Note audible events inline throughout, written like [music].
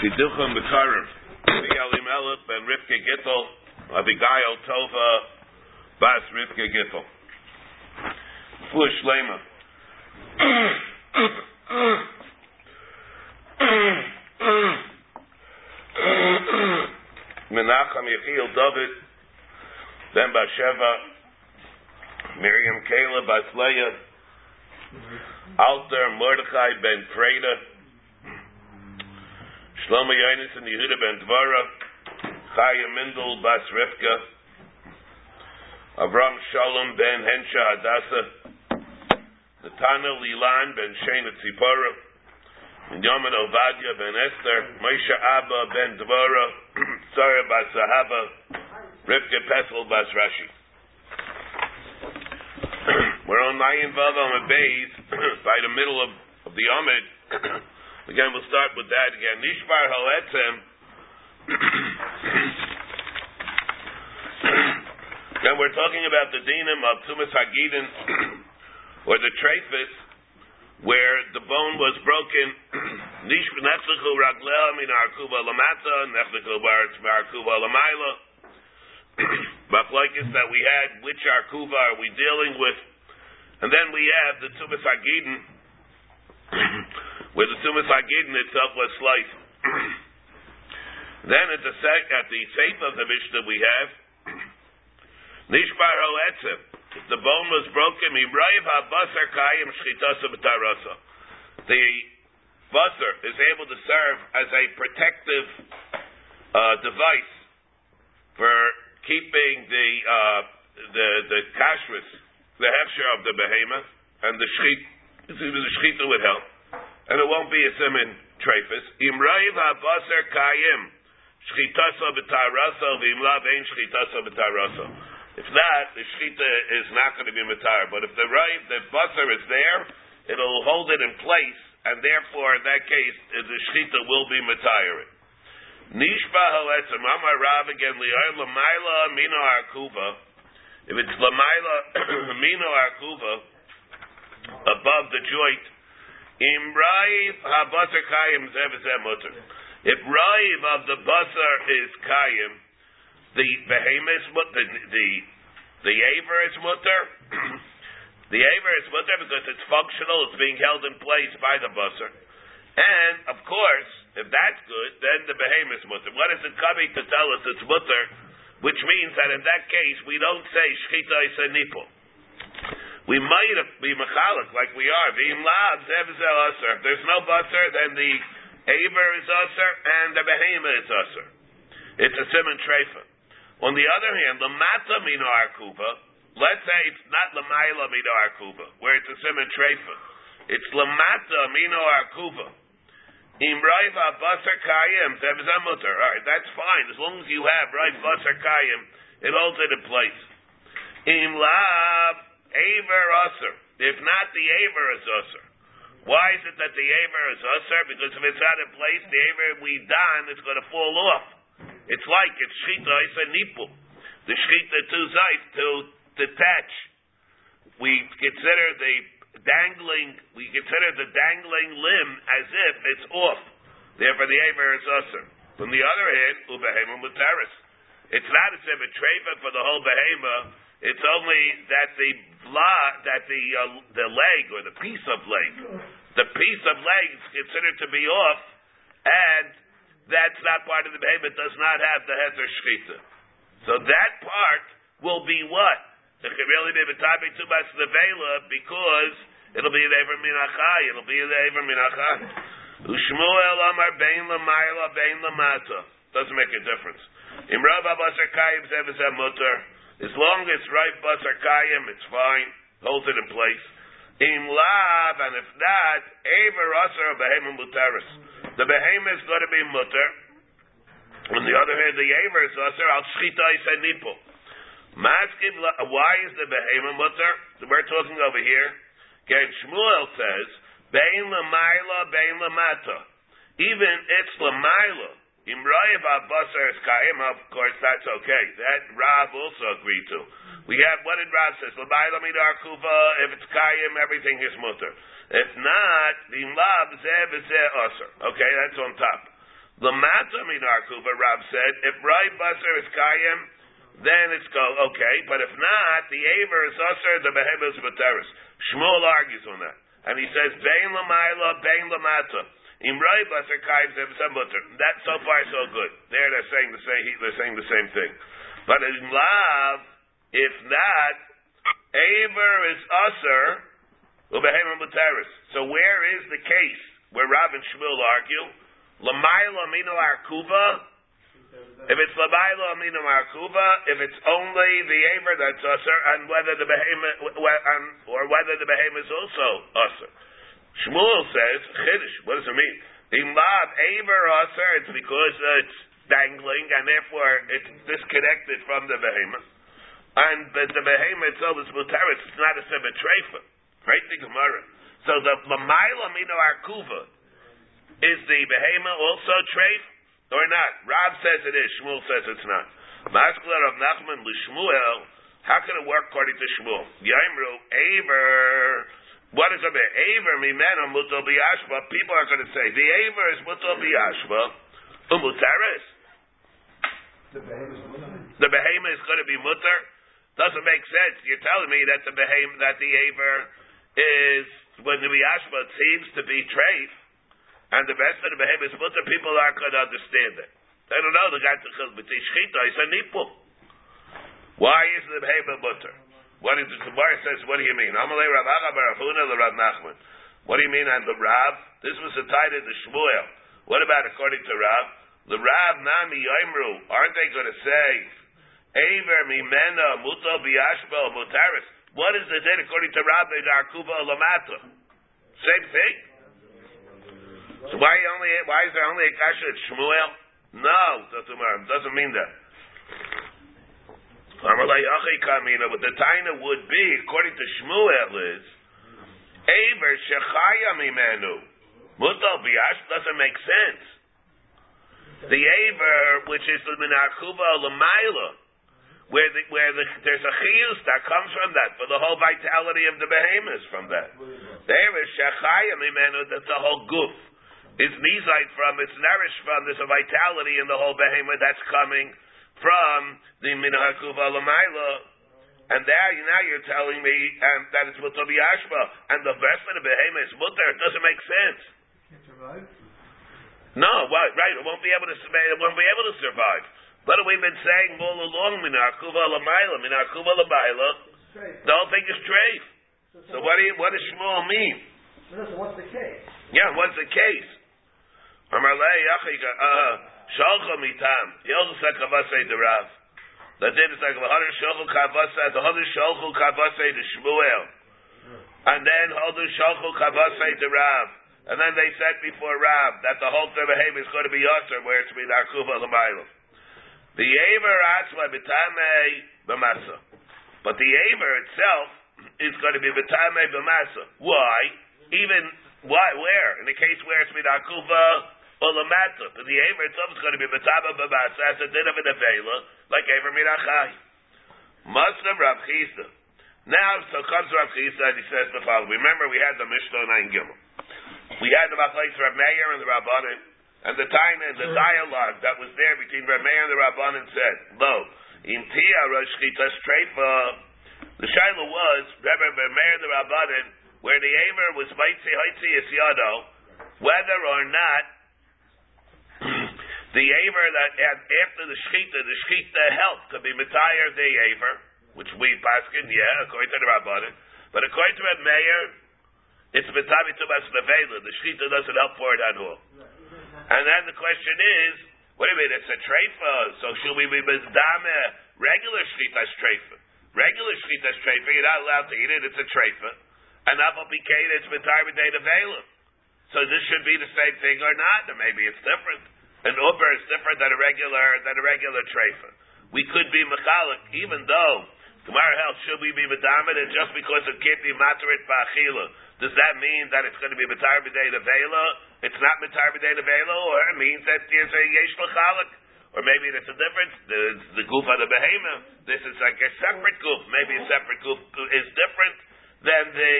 Chiduchim Bekarim. Elimelech ben Rivke Gittel. Abigail Tova Bas Rivke Gittel. Fuhr Shlema. Menachem Yechiel David ben Basheva Miriam Kayla Bas Alter Mordechai ben Freda Shlomo Yonis and Yehuda ben Dvara Chaya Mindel Bas Rivka Avram Shalom ben Hensha Adasa, Natana Lilan ben Shena Tzipora Yaman Ovadia ben Esther Moshe Abba ben Dvara [clears throat] Sarah Bas Sahaba Rivka Pesel Bas Rashi [clears throat] We're on Nayin Vav on a base by the middle of, of the Amid. [clears throat] again, we'll start with that again. Nishbar Haletzem. then we're talking about the dinim of Tumas Hagidin, or the Trefis, where the bone was broken. Nechlechu Raglel min Arkuva Lamata, Nechlechu Arkuva Lamaila. Machlokes that we had, which Arkuva are we dealing with? And then we have the Tumas Hagidin, where the Tumas Hagidin itself was sliced. [clears throat] then at the sec, at the safe of the Mishnah we have [clears throat] Nishbar Hoetzim. If the bone was broken, Shchitasa. The basar is able to serve as a protective uh, device for keeping the uh, the the kashrus the hefsher of the behemoth and the shchit, the shchita would help, and it won't be a simin trefus. Imraiv habaser kayim ein. If not, the shchita is not going to be matar. But if the right, the basar is there, it'll hold it in place, and therefore, in that case, the shchita will be matar. Nishba haletzim amar rav again mino. If it's lamaila [clears throat] mino akuva above the joint, im raiv habasar kayim mutter. If raiv of the basar is kayim, the behemoth the the the aver is mutter. [clears throat] the aver is mutter because it's functional; it's being held in place by the basar. And of course, if that's good, then the behemoth is mutter. What is it coming to tell us it's mutter? which means that in that case we don't say shchita is a nipul. We might be mechalik like we are. V'im lav zevzel aser. If there's no basar, then the aver is aser and the behema is aser. It's a simon treifa. On the other hand, the mata mino arkuva. Let's say it's not lamaila mino arkuva, where it's a simon treifa. It's lamata mino arkuva. Im raiva basar kayim mutter. All right, that's fine as long as you have right basar kayim, it holds it in place. Im lav aver aser. If not, the aver is aser. Why is it that the aver is aser? Because if it's not in place, the aver we done it's going to fall off. It's like it's shchita isa nipul. The shchita to zayt to detach. We consider the dangling, we consider the dangling limb as if it's off. Therefore, the aver is usher. From the other hand, ubehema mutaris. It's not as if a treva for the whole behema. It's only that the blah, that the uh, the leg or the piece of leg, the piece of leg is considered to be off, and that's not part of the behema. It does not have the heter shchita. So that part will be what? Can really be b'tabi tubas nevela because it'll be the Ever Minachai. It'll be the Ever Minachai. Ushmuel Amar Bein Lamayla Bein Lamata. Doesn't make a difference. As long as right Basar Kayim, it's fine. Holds it in place. Im Lav, and if not, Ever Asar Behemoth Mutaris. The Behemoth is going to be Mutter. On the other hand, the Ever is Asar Al Shchita Isenipul. Why is the behemoth mutter? We're talking over here. Okay, Shmuel says, Bein lamaila, bein lamata. Even it's lamaila. Imrayev abasar is kaim, of course, that's okay. That Rab also agreed to. We have, what did Rab says? Lamaila midar kuva, if it's kaim, everything is mutter. If not, the lab zeh v'zeh usher. Okay, that's on top. Lamata minar kuva, Rab said, if Rai Basar is Kayim, then it's go, okay, but if not, the Aver is Usher, the Behemoth is Bateris. Shmuel argues on that. And he says, Bain Lamaila, Bain Lamata. That so far so good. There they're saying the same, they're saying the same thing. But in love, if not, Aver is Usher, Ubehemoth Bateris. So where is the case where Rav and Shmuel argue? Lamaila Mino Arkuva, if it's labaylo aminu markuva, if it's only the aver that's usher, and whether the behemoth, or whether the behemoth is also usher. Shmuel says, chiddush, what does it mean? Imad aver usher, it's because it's dangling, and therefore it's disconnected from the behemoth. And the, the behemoth itself is mutaris, it's not a sebetrefa. Right, the Gemara. So the lamayla aminu arkuva is the behemoth also treif? or not? Rob says it is. Shmuel says it's not. Maskler of Nachman l'Shmuel. How can it work according to Shmuel? Yaimru Aver. What is it? Aver mimena mutal biyashba. People are going to say the Aver is mutal biyashba. Umutaris. The behemoth is going to be mutter. Doesn't make sense. You're telling me that the behemoth, that the Aver is when the biyashba seems to be treif and the rest of the behemoths mutter, people aren't going to understand it. They don't know the guy to kill b'tei shchita. He's a nipul. Why is the behemoth mutter? What the Gemara says? What do you mean? What do you mean on the Rav? This was a title to Shmuel. What about according to Rav? The Rav Nami Yomru. Aren't they going to say Aver Mimena Muto Biashba Mutaris? What is the date according to Rav in Arkuva Lamata? Same thing. So why only why is there only a kasha at Shmuel? No, doesn't mean that. But the taina would be, according to Shmuel, is Aver shechaya mimenu. Mutal biash doesn't make sense. The Aver, which is the minakuba lamaila, where the, where the, there's a chiyus that comes from that, for the whole vitality of the behemoths from that. The Aver shechaya mimenu, that's the whole goof is nizite from, it's nourished from, there's a vitality in the whole behemoth that's coming from the minakuva lamaila. And there, now you're telling me um, that it's mutar biyashba, and the rest of behemoth is mutar. It doesn't make sense. No, what, right? It won't be able to. It won't be able to survive. What have we been saying all along? Minakuva lamaila, minakuva lamaila. The whole thing is treif. So, so what, do you, what does Shmuel mean? So what's the case? Yeah, what's the case? Yachiga, uh, Shalcha mitam. He also said Kavasei the Rav. That did is like the Hadar Shalchu Kavasei, the Hadar Shalchu Kavasei the Shmuel. And then Hadar Shalchu Kavasei the Rav. And then they said before Rav that the whole Tevahem is going to be Yasser, where it's been Arkuva Lamaylam. The Aver Atzma B'tamei B'masa. But the Aver itself is going to be B'tamei B'masa. Why? Even, why, where? In the case where it's been Arkuva Ulamata. But the Aver itself is going to be Betaba Babasa as a din of an Avela, like Aver Mirachai. Muslim Rav Chisda. Now, so comes Rav Chisda and he says the following. Remember, we had the Mishnah Nine Gimel. We had the Machlais Rav Meir and the Rabbanim, and the time and the dialogue that was there between Rav Meir and the Rabbanim said, Lo, in Tia Rosh Chita Streifa, the Shiloh was, Rabbi Meir and the Rabbanim, where the Aver was Maitzi Haitzi Yado, whether or not the aver that after the shechita, the shechita help could be mitayar the aver, which we paskin, yeah, according to the rabbanim. But according to Reb Meir, it's mitabi tubas levela. The shechita doesn't help for it at all. And then the question is, wait a minute, it's a treifa, so should we be mizdame regular shechita treifa? Regular shechita treifa, you're not allowed to eat it. It's a treifa, and apple picade, it's mitabi day So this should be the same thing or not, or maybe it's different. An uber is different than a regular than a regular treifa. We could be mechalik, even though Gemara held should we be medamed, and just because it can't be materit ba'achila, does that mean that it's going to be matar b'dei nevela? It's not matar b'dei nevela, or it means that there's a yesh mechalik. Or maybe there's a difference. The goof of the behemoth. This is like a separate goof. Maybe a separate goof is different than the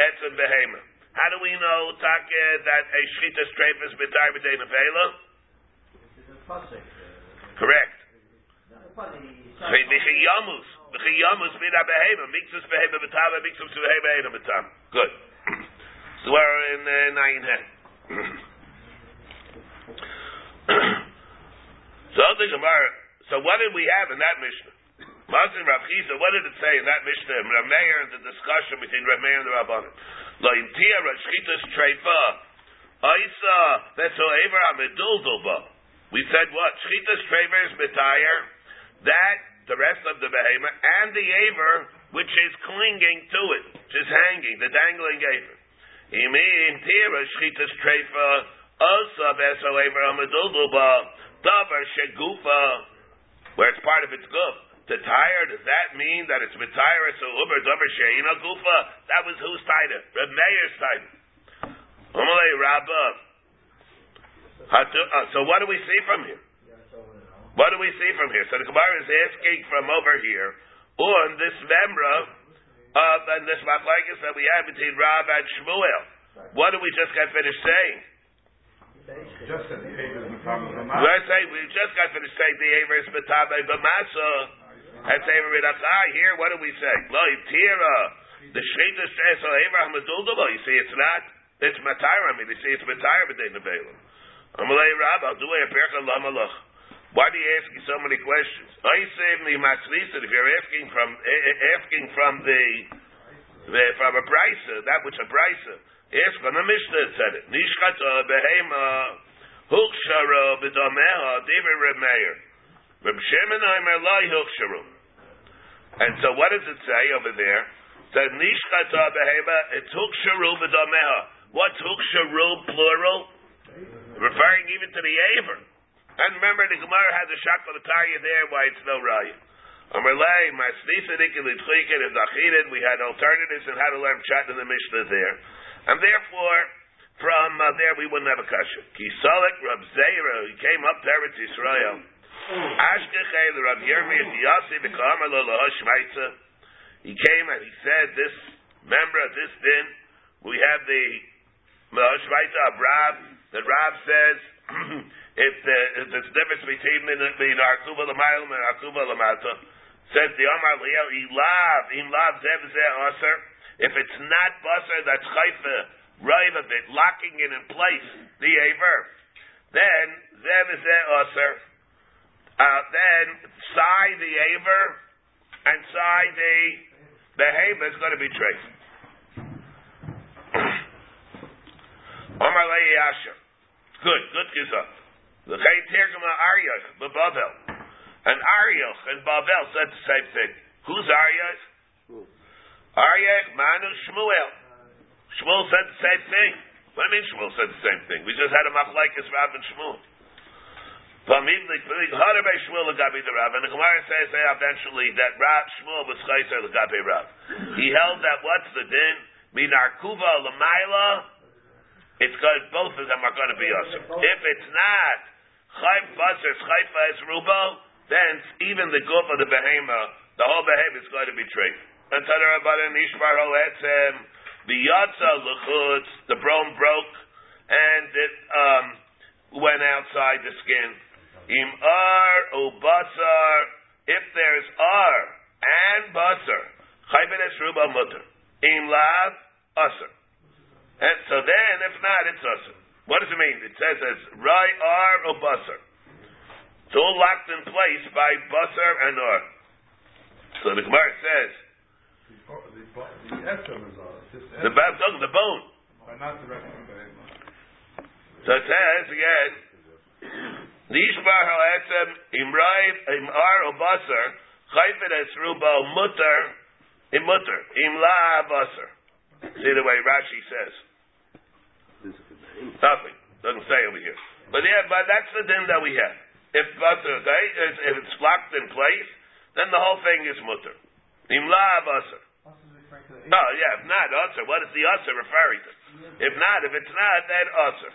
etzem behemoth. How do we know, Taka, that a shchita strafe is matar b'dei nevela? Correct. V'chiyamus. V'chiyamus mina behema. Mixus behema b'tama. Mixus behema b'tama. Good. [clears throat] So we're in uh, nine head. [clears throat] so the Gemara. So what did we have in that Mishnah? Mazin Rav Chisda, what did it say in that Mishnah? Rav Meir, the discussion between Rav Meir and the Rabbanim. Lo intia Rashchitas Treifa. Aisa Betzoever Amidulzulba. We said what? Shchitas Treiver is Betayr. That, the rest of the behemoth, and the Aver, which is clinging to it, which is hanging, the dangling Aver. Imin Tira Shchitas Treifa. Asa Betzoever Amidulzulba. Davar Shegufa. Where it's part of its goof the tire, does that mean that it's mitire so uber dover sheina gufa? That was whose tire? Reb Meir's tire. Umalei Rabba. Uh, so what do we see from here? What do we see from here? So the Gemara is asking from over here on this memra of and this machlekes that we have between Rav and Shmuel. What do we just get finished saying? Just said the Aver is Matama Let's say we just got finished saying the Aver is Matama B'masa. Let's say we're ah, here. What do we say? Lo tira. The says so Aver Hamaduldulo. You see, it's not. It's Matira. I mean, you see, it's Matira b'dei nevelim. Amalei Rab, I'll do a percha lamalach. Why do you ask so many questions? I say me matzlisid. If you're asking from eh, eh, asking from the, the from a brisa, that which a brisa. Ask on the Mishnah said it. Nishchata behema hukshara b'dameha David Reb Meir. Reb Shimon Aimer Lai Hilksharu. And so what does it say over there? It says Nishchata behema, it's Hilksharu b'dameha. What's Hilksharu plural? Referring even to the Aver. And remember the Gemara had the Shaklataya there why it's no Raya. Amalei, Masnisa Nikilitzchikin and Dachidin, we had alternatives in how to learn Chat in the Mishnah there. And therefore, from uh, there we wouldn't have a kasha. Kisalik Rab Zeira, he came up to Eretz Yisrael. Ashkechei Rab Yasi. He came and he said, this member of this din, we have the Shmaitza of That Rab says, [clears throat] if, the, if there's a difference between between Arkuba Lamayel and Arkuba Lamata, says the Omar Liel, Ilav, Im Lav Zev Zeh Aser, if it's not Basar, that's Chayfa, Rive of it, locking it in place, the Aver, then Zev Zeh Aser, uh, then Sai the Aver, and Sai the Behema is going to be traced. [clears throat] Omar Lei Asher. Good, good gizah. The Chayin Tergama Aryach, Bavel. And Aryach and Bavel said the same thing. Who's Aryach? Aryach, Manu, Shmuel. Shmuel said the same thing. What do you mean Shmuel said the same thing? We just had a machlaikis Rav and Shmuel. And the Gemara says that eventually that Rav Shmuel was chayser legabe Rav. He held that what's the din? Minarkuva lamaila. It's good. Both of them are going to be awesome. If it's not chayfa is rubo, then even the goof of the behema, the whole behema is going to be treated. And Tadarabbanan Ishbar Hoetzem, the yatsa lechutz, the bone broke, and it um, went outside the skin. Im ar ubasar, if there's ar and basar, chayben es ruba mutter. Im lav, asar. And so then, if not, it's asar. What does it mean? It says as rai ar or basar. It's all locked in place by basar and ar. So the Gemara says The, the the, the, the bone. The Behema. So it says again, Nishbar ha'etzem imrai imar or basar chayfet es ruba mutter im mutter im la basar. See the way Rashi says. Nothing doesn't say over here, but yeah, but that's the din that we have. If if it's locked in place, then the whole thing is mutter. Im la basar. No, yeah, if not usher, what is the usher referring to? If not, if it's not, then usher.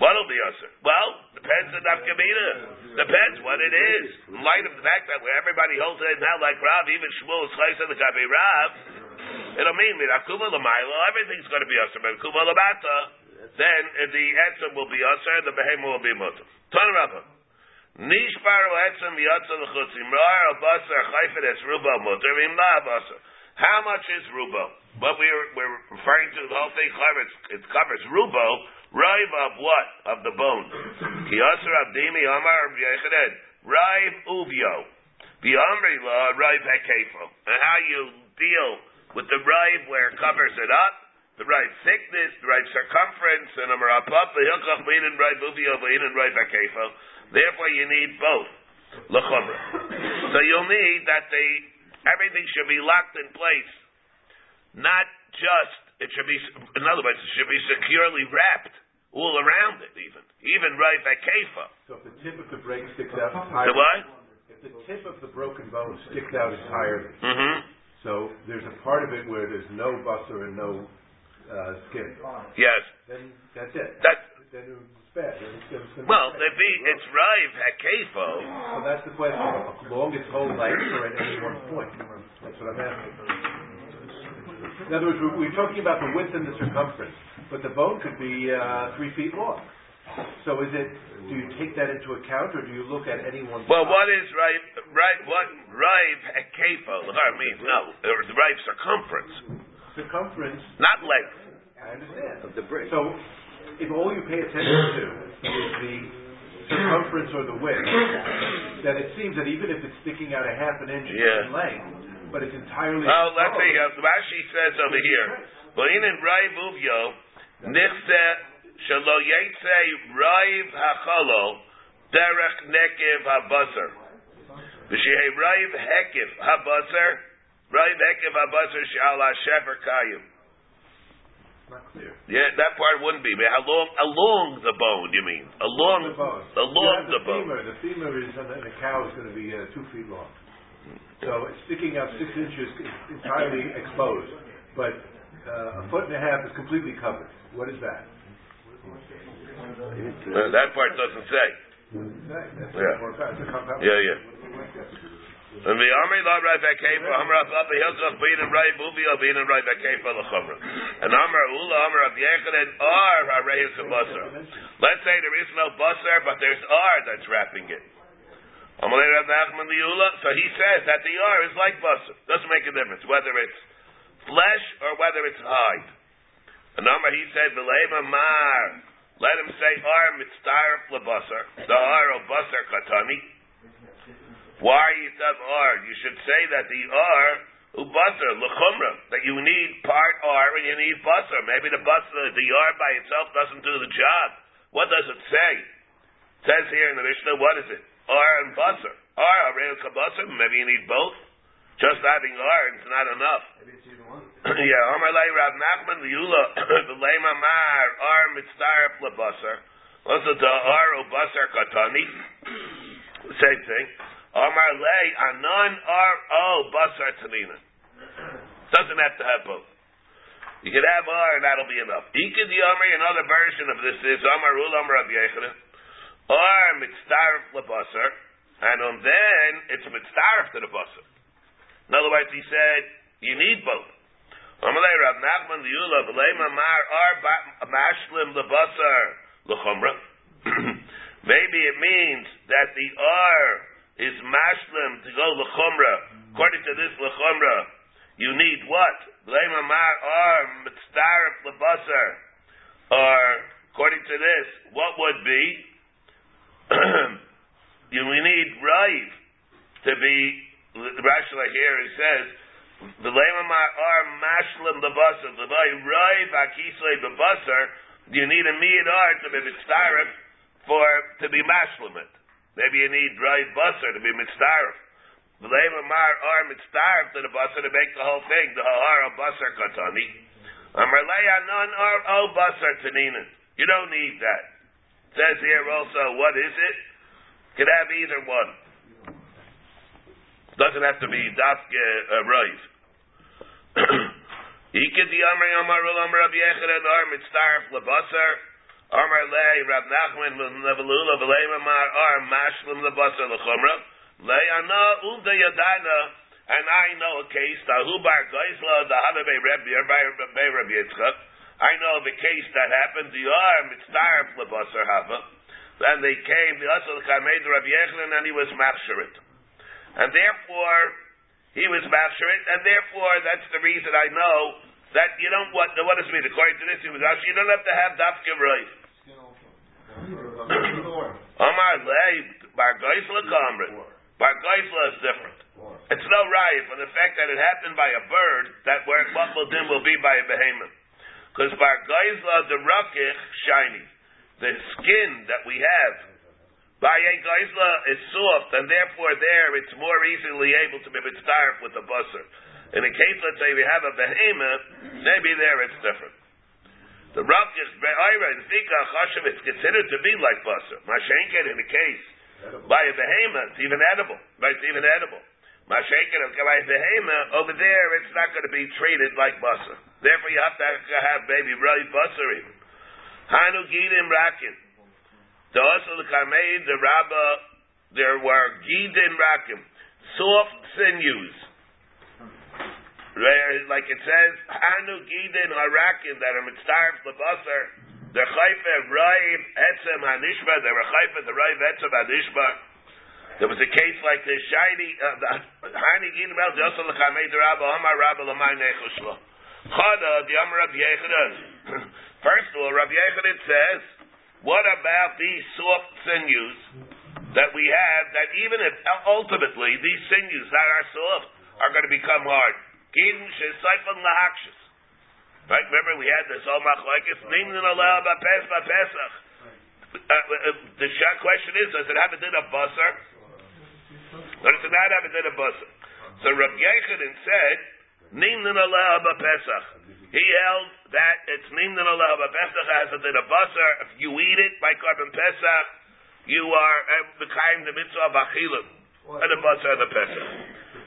What'll be usher? Well, depends on nafkamina. Depends what it is. In light of the fact that where everybody holds it now like Rav, even Shmuel is chayes the gabi Rav, it'll mean that akuma l'maylo, everything's going to be usher, but akuma l'mata, then the etzem will be usher, the behemoth will be mutter. Ton Rabba. Nishbaru etzem yatsa l'chutz. Imrar al basar chayfet es rubo mutter. Imla basar. How much is rubo? But we're, we're referring to, the whole thing covers, it covers rubo, rive of what? Of the bone. Ki asar abdimi amar yechadet. Rive uvio. The amri law, rive hekefo. And how you deal with the rive where it covers it up, the right thickness, the right circumference, and a the hilchach bein and right uvio, bein and right hekefo. Therefore you need both. L'chumra. So you'll need that they, everything should be locked in place. Not just, it should be, in other words, it should be securely wrapped all around it even. Even right by kefa. So if the tip of the break sticks out entirely. The what? If the tip of the broken bone sticks out entirely, Mm-hmm. so there's a part of it where there's no busser and no uh, skin, Yes. then that's it. That, Then it's bad. Then it's, then it's well, be the be, it's rive hakefo. So that's the question. How long whole life at any one point? That's what I'm asking. In other words, we're, we're talking about the width and the circumference, but the bone could be uh, three feet long. So is it? Do you take that into account, or do you look at any one? Well, what is rive, right, what rive hakefo? I mean, no, the rive circumference, circumference? not length. I understand. Of the brick. So, if all you pay attention to is the circumference or the width, then it seems that even if it's sticking out a half an inch Yeah. in length, but it's entirely Well, let's see. Uh, Rashi says over here, "V'inin rive uvyo nichse shelo yetze rive hachalo derech nekev habasar v'shehei rive hekev habasar rive hekev habasar shala shefer kayim." not clear. Yeah, that part wouldn't be. But how long? Along the bone, you mean? Along, The bone. along the have bone. femur. The femur is and the, the cow is going to be uh, two feet long. So it's sticking out six inches entirely exposed, but uh, a foot and a half is completely covered. What is that? Uh, that part doesn't say. Yeah. more fast. It's a compound. Yeah, yeah. And the army la right back for Amra Papa Hilchach bein and movie of bein and right back for the Chumra. And Amra Ula Amra Rav Yechanan are Harayus and Basar. Let's say there is no Basar, but there's R that's wrapping it. Amalei Rav Nachman the Ula, so he says that the R is like Basar. Doesn't make a difference whether it's flesh or whether it's hide. And Amra he said Vilema Mar. Let him say R mitzvah lebasar. The R of Basar Katani. Why you said R? You should say that the R ubasar lechumra that you need part R and you need basar. Maybe the basar, the R by itself doesn't do the job. What does it say? It says here in the Mishnah, what is it? R and basar. R arel kabasar. Maybe you need both. Just having R is not enough. Maybe it's even one. [clears throat] yeah, Amar Rav Nachman Liula the Lema [clears throat] Mar R lebasar. Also the R ubasar katani. Same thing. Amar lei anon ar o basar tanina. Doesn't have to have both. You can have ar and that'll be enough. Ikad Amar, another version of this is Amar ul Amar Rav Yechanan. Ar mitzdarf lebasar, and on then it's mitzdarf to the basar. In other words, he said you need both. Amar lei Rav Nachman the Ula v'leima mar ar mashlim lebasar lechumra. [clears throat] Maybe it means that the ar is mashlim to go lechumra. According to this lechumra, you need what? Blame amar ar mitzdarif lebasar. Or according to this, what would be? [clears throat] you we need rive to be. The Rashi here he says. The amar ar mashlim lebasar. The rive akislei bebasar. You need a miyad ar to be mitzdarif for to be mashlim it. Maybe you need dried basar to be mitzdarif. V'leim amar ar mitzdarif to the basar to make the whole thing, the har of basar katani. Amar leia non ar o basar taninin. You don't need that. It says here also, what is it? Could have either one. Doesn't have to be dafke uh, rive. Ikid the amar amar ul amar Rabbi Yechanan ar mitzdarif lebasar. Amar lei Rav Nachman levelula v'leim amar ar mashlim lei ana ulda yadana and I know a case tahu bar geisla the hanabe Rebbe by Rabbi Yitzchak. I know a case that happened, the arm, it's tarif lebasar hava, and they came, the Asal Kamei, the Rabbi Yechon, and he was machsharit. And therefore, he was machsharit, and therefore, that's the reason I know that you don't, what, what does it mean? According to this, he was you don't have to have dafka right. Omar lei, bar goisla kamrit. Bar goisla is different. It's no riot for the fact that it happened by a bird, that where what will din will be by a behemoth. Because bar goisla, the rakich, shiny. The skin that we have, by a goisla is soft, and therefore there it's more easily able to be mitzdarf with the busser. In a case, let's say we have a behemoth, maybe there it's different. The Rakish Be'ayra and Fika Chashav it's considered to be like Basar. Mashenken in the case by a behemoth, it's even edible. Right, it's even edible. Mashenken by a behemoth, over there it's not going to be treated like Basar. Therefore you have to have maybe right Basar even. Hanu Gidim Rakin. The also the Kameid, the Rabbah, there were Gidim Rakim, soft sinews like it says, Anu Gidin Harakin that are mitzarf lebasar, the chayfe raiv etzem hanishba, they were chayfe the raiv etzem hanishba. There was a case like this, shiny, uh, Hani Gidin Mel Josel Lechamei the Rabba, Amar Rabba Lamai [laughs] Nechushlo. Chada, the Amar Rabbi Yechanan. First of all, Rabbi Yechanan says, what about these soft sinews that we have, that even if ultimately these sinews that are soft are going to become hard? Gidin shesaifon lahakshis. Right? Remember we had this all machlekes nimnin aleh b'pes b'pesach. Uh, uh, the question is, does it have a din of basar? Or does it not have a din of basar? So Rabbi Yechanan said, nimnin aleh b'pesach. He held that it's nimnin aleh b'pesach has a din of basar. If you eat it by carbon pesach, you are the kind of mitzvah of achilim. And the basar of the pesach.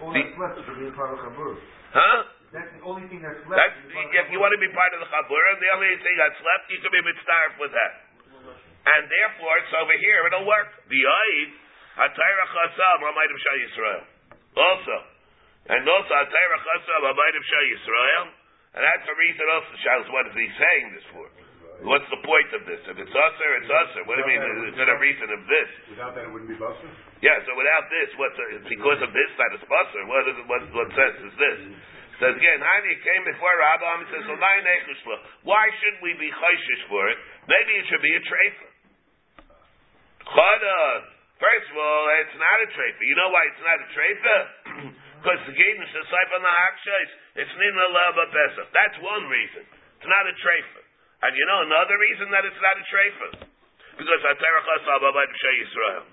The, Huh? That's the only thing that's left. That's, if you want to be part of the Chabura, the only thing that's left, you can be mitzvah with that. And therefore, it's over here, it'll work. The Aid, Hatayra Chasam, Hamayim Shah Yisrael. Also. And also, Hatayra Chasam, Hamayim Shah Yisrael. And that's the reason also, Shah, what is he saying this for? What's the point of this? If it's usher, it's usher. What do you mean? Is there a reason of this? Without that, it wouldn't be busser? Yeah, so without this, what's uh, because of this that it's busser? What, is what, what sense is this? Says again, Hani came before Rabbi and says, Why shouldn't we be chayshish for it? Maybe it should be a treifa. Chada. First of all, it's not a treifa. You know why it's not a treifa? [clears throat] Because the Gaden Shasayf on the Hakshais, it's Nina Lava Pesach. That's one reason. It's not a treifa. And you know another reason that it's not a treifa? Because Aterach Asaba by Yisrael.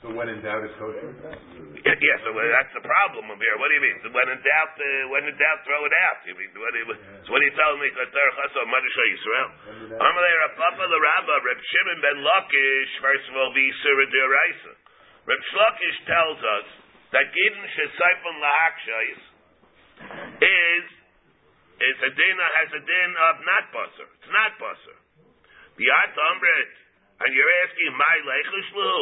So when in doubt, it's kosher? Yeah, so that's the problem of here. What do you mean? When in doubt, uh, when in doubt, throw it out. You mean, what do you, yeah. So what are you telling me? Aterach Asaba Madisha Yisrael. Amalei Rapapa the Rabba, Reb Shimon ben Lakish, first of all, be Surah Diraisa. Reb Shlokish tells us that Gidin Shesaifon Lahakshais is is a din has a din of not basar. It's not basar. The art umret, and you're asking my leichuslu.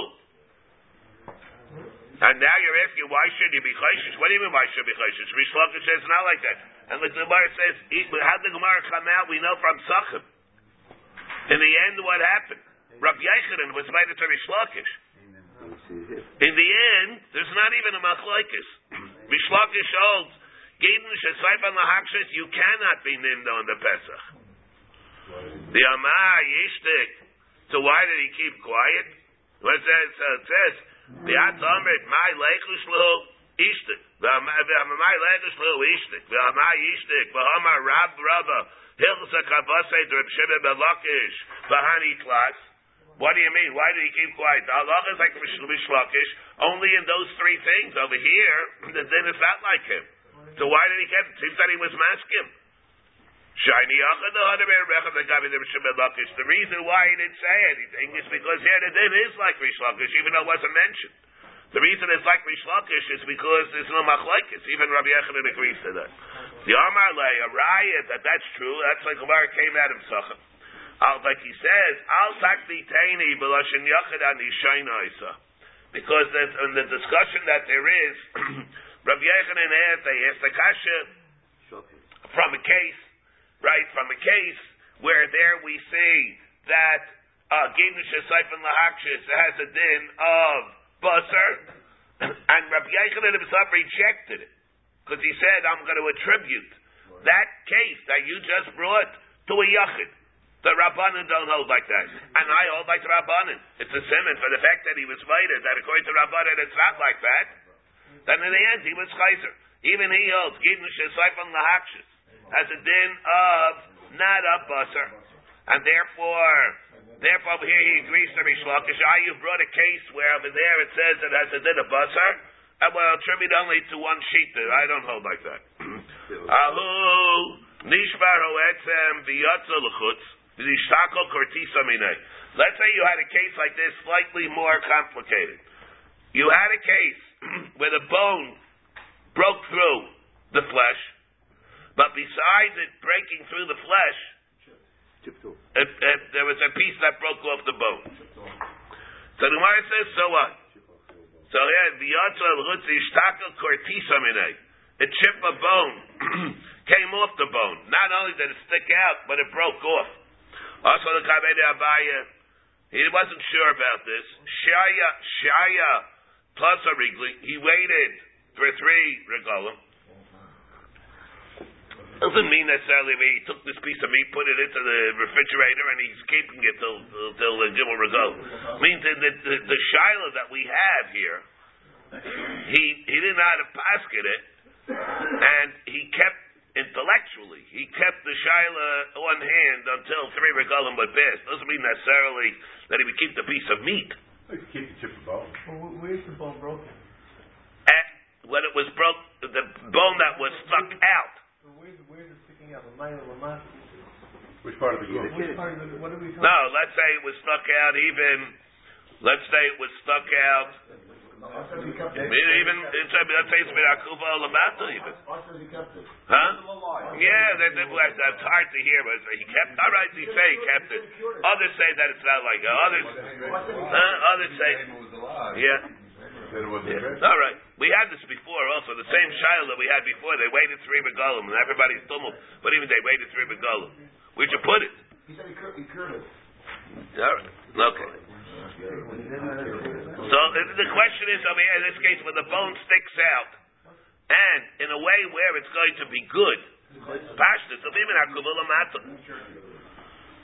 And now you're asking why should you be chayshish? What do you mean why should you be chayshish? Rish Lakish says not like that. And the Gemara says, how did the Gemara come out? We know from Sachim. In the end, what happened? Rabbi Yechanan was made to Rish Lakish. In the end, there's not even a machlokes. Rish Lakish holds Geden Shesaipan Lahakshis, you cannot be named on the Pesach. The Amah Yishtik. So why did he keep quiet? What says, it says, the Atzamrit, my lechush lo ishtik. The my lechush lo ishtik. The Amah Yishtik. The Amah Rab Rabba. Hilchsa Kabase Drib Shimon Belakish. Bahani Klas. What do you mean? Why did he keep quiet? The Allah is like Mishlakish. Only in those three things over here, the din is not like him. So why did he get it? Seems that he was masking. Shiny The reason why he didn't say anything is because here the din is like Rish Lakish, even though it wasn't mentioned. The reason it's like Rish Lakish is because there's no machlekes. Even Rabbi Yechanan agrees to that. The Amar lay a riot that that's true. That's like Gemara came out of Sachem. Like he says, Al takti taini b'lashin yachid ani shayna Because there's, in the discussion that there is, [clears throat] Rabbi Yechanan had, they asked the kasha from a case, right, from a case where there we see that uh, Genish Seifin Lahakshis has a din of Basar, [coughs] and Rabbi Yechanan himself rejected it because he said, "I'm going to attribute that case that you just brought to a Yachid." The Rabbanan don't hold like that. And I hold like the Rabbanan. It's a simon for the fact that he was fighted, that according to Rabbanan it's not like that. Then in the end he was chayzer. Even he holds, Gidin Shesaifan Lahakshis, has a din of not a basar. And therefore, therefore here he agrees to Rishlakish. Ah, you brought a case where over there it says it has a din of basar, and will attribute only to one sheet. I don't hold like that. [coughs] Ahu, Nishbar Hoetzem, V'yatza L'chutz, V'nishtako Kortisa. Let's say you had a case like this, slightly more complicated. You had a case [clears throat] where the bone broke through the flesh, but besides it breaking through the flesh, it, it, uh, uh, there was a piece that broke off the bone. So the Gemara says, so what? So yeah, the Yatza L'chutz Ishtaka Kortisa Minei. A chip of bone [clears throat] came off the bone. Not only did it stick out, but it broke off. Also, the Kabede Abaya, he wasn't sure about this. Shaya, Shaya, plus a Rigli, he waited for three regalim. Doesn't mean necessarily I mean, he took this piece of meat, put it into the refrigerator, and he's keeping it till till, till the gimel regal. Means that the, the, the shiloh that we have here, he he didn't know how to basket it, and he kept intellectually he kept the shiloh on hand until three regalim would pass. Doesn't mean necessarily that he would keep the piece of meat. Keep chip of bone. Well, wh- where's the bone broken? At, when it was broke, the bone that was stuck out. So where's, where's it sticking out? The minor Lamar? Which part of the Which part of the, what are we talking No, let's say it was stuck out even. Let's say it was stuck out. Even it's, let's say it's been akuva lamata even. Huh? Yeah, that, that, that's hard to hear, but he kept. All right, he say he kept it. Others say that it's not like that. Others, huh? others say, yeah. All right. We had this before also. The same child that we had before, they waited three regalim, and everybody's tumult, but even they waited three regalim. Where'd you put it? He said he could, he could have. All right. Okay. So the question is over here in this case where the bone sticks out, and in a way where it's going to be good. Pashtus, of even akuvula.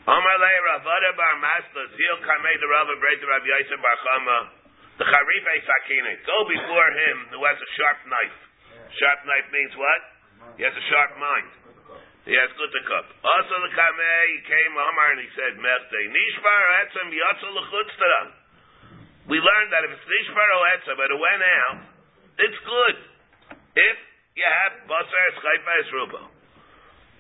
Omar lei Ravada bar Masla, Zil kamei the Rava Breit Rav Yosef bar Chama, the Charif Sakine. Go before him who has a sharp knife. Sharp knife means what? He has a sharp mind. He has good to cup. Also the Kamei came Omar and he said, Merte, Nishbar Etzem Yotzel Lechutztara. We learned that if it's Nishbar Etzem, but it went out, it's good. If you have Basar Schaifa Esruba.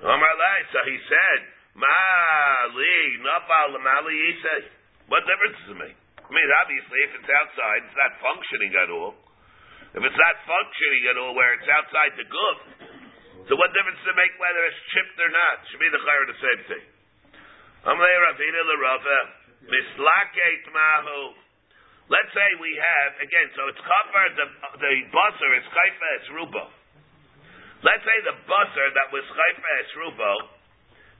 Omar Lai, so he said, Ma li nafal lamali. What difference does it make? I mean, obviously, if it's outside, it's not functioning at all. If it's not functioning at all, where it's outside the goof, so what difference does it make whether it's chipped or not? Should be the chayr the same thing. Amalei Ravina l'Rava mislakei mahu. Let's say we have again, so it's covered the the busser is chayfa es rubo. Let's say the busser that was chayfa es rubo,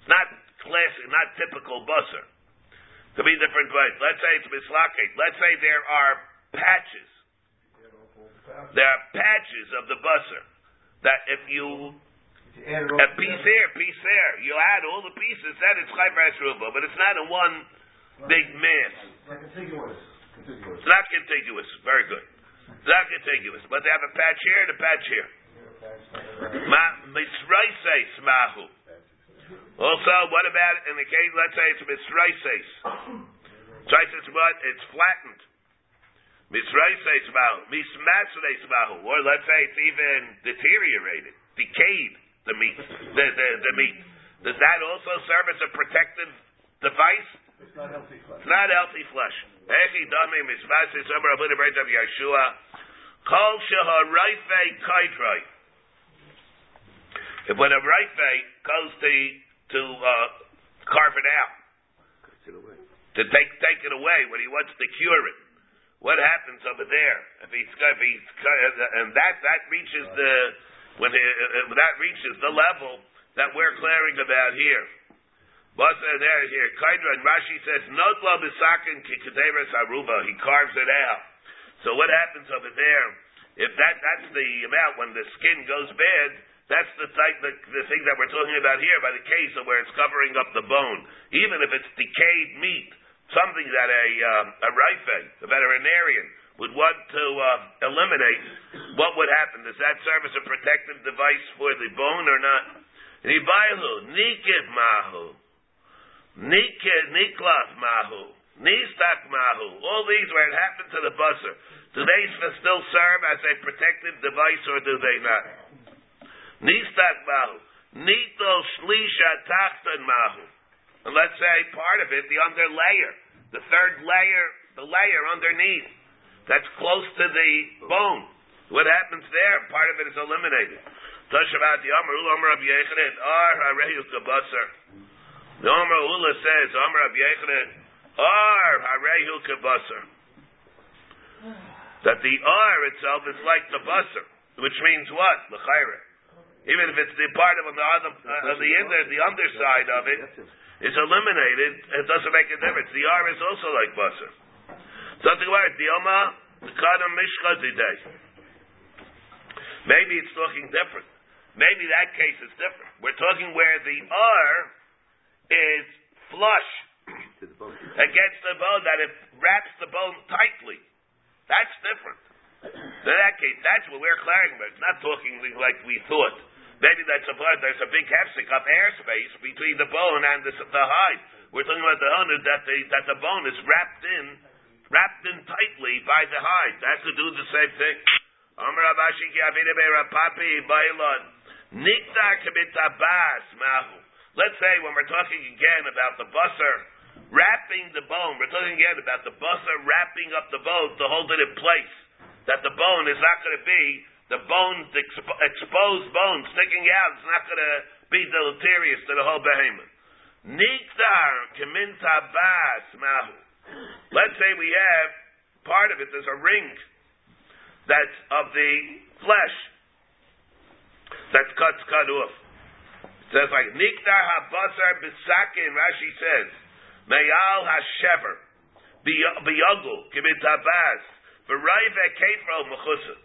it's not classic, not typical busser. Could be different ways. Let's say it's mislakei. Let's say there are patches. There are patches of the busser that if you a piece here, piece there. You add all the pieces, then it's chayvras ruba, but it's not a one big mass. It's not contiguous. Very good. It's not contiguous, but they have a patch here and a patch here. Ma misraises mahu. Also, what about in the case? Let's say it's misraises. Misraises what? It's flattened. Misraises mahu. Mismasres mahu. Or let's say it's even deteriorated, decayed. The meat, the, the the meat. Does that also serve as a protective device? It's not healthy flesh. It's not healthy flesh. Echi dami misvasis omer abuda breit of Yeshua. Kol kaidroi. If when a rayfe goes to to uh, carve it out, to take take it away when he wants to cure it, what happens over there? If he's if he's and that that reaches the when it, uh, that reaches the level that we're clearing about here. Basar there here. Kaidra and Rashi says Notla Bisakin Kikaderas Aruba. He carves it out. So what happens over there? If that that's the amount when the skin goes bad, that's the type the, the thing that we're talking about here by the case of where it's covering up the bone. Even if it's decayed meat, something that a um, a rife, a veterinarian, would want to uh, eliminate, what would happen? Does that serve as a protective device for the bone or not? Nibailu, nikid mahu, nikid niklas mahu, nistak mahu. All these where it happened to the busser. Do they still serve as a protective device or do they not? Nistak mahu, nito shlisha tachtan mahu. And let's say part of it, the underlayer, the third layer, the layer underneath, that's close to the bone. What happens there? Part of it is eliminated. Tashavat Yamar Ula Amar Rabbi Yechanan Ar Harehu Kabasar. The Amar Ula says Amar Rabbi Yechanan Ar Harehu Kabasar. That the Ar itself is like the basar, which means what? The chayre. Even if it's the part of the other, uh, the under, the underside of it, it is eliminated, it doesn't make a difference. The R is also like basar. Something about it. Dioma Kadam Mishchazidei. Maybe it's talking different. Maybe that case is different. We're talking where the R is flush against the bone, that it wraps the bone tightly. That's different. In that case, that's what we're clarifying about. It's not talking like we thought. Maybe that's a part, there's a big hefsek up airspace between the bone and the, the hide. We're talking about the owner that the, that the bone is wrapped in, wrapped in tightly by the hide. That could do the same thing. Let's say when we're talking again about the busser wrapping the bone, we're talking again about the busser wrapping up the bone to hold it in place. That the bone is not going to be the bones, the expo- exposed bones sticking out. It's not going to be deleterious to the whole behemoth. Niktar kemintabas mahu. Let's say we have part of it. There's a ring that's of the flesh that's cut cut off. It says like Niktar habasar bisakin. Rashi says Meyal hashever biyagul kimitabas v'raive kefro mechusa.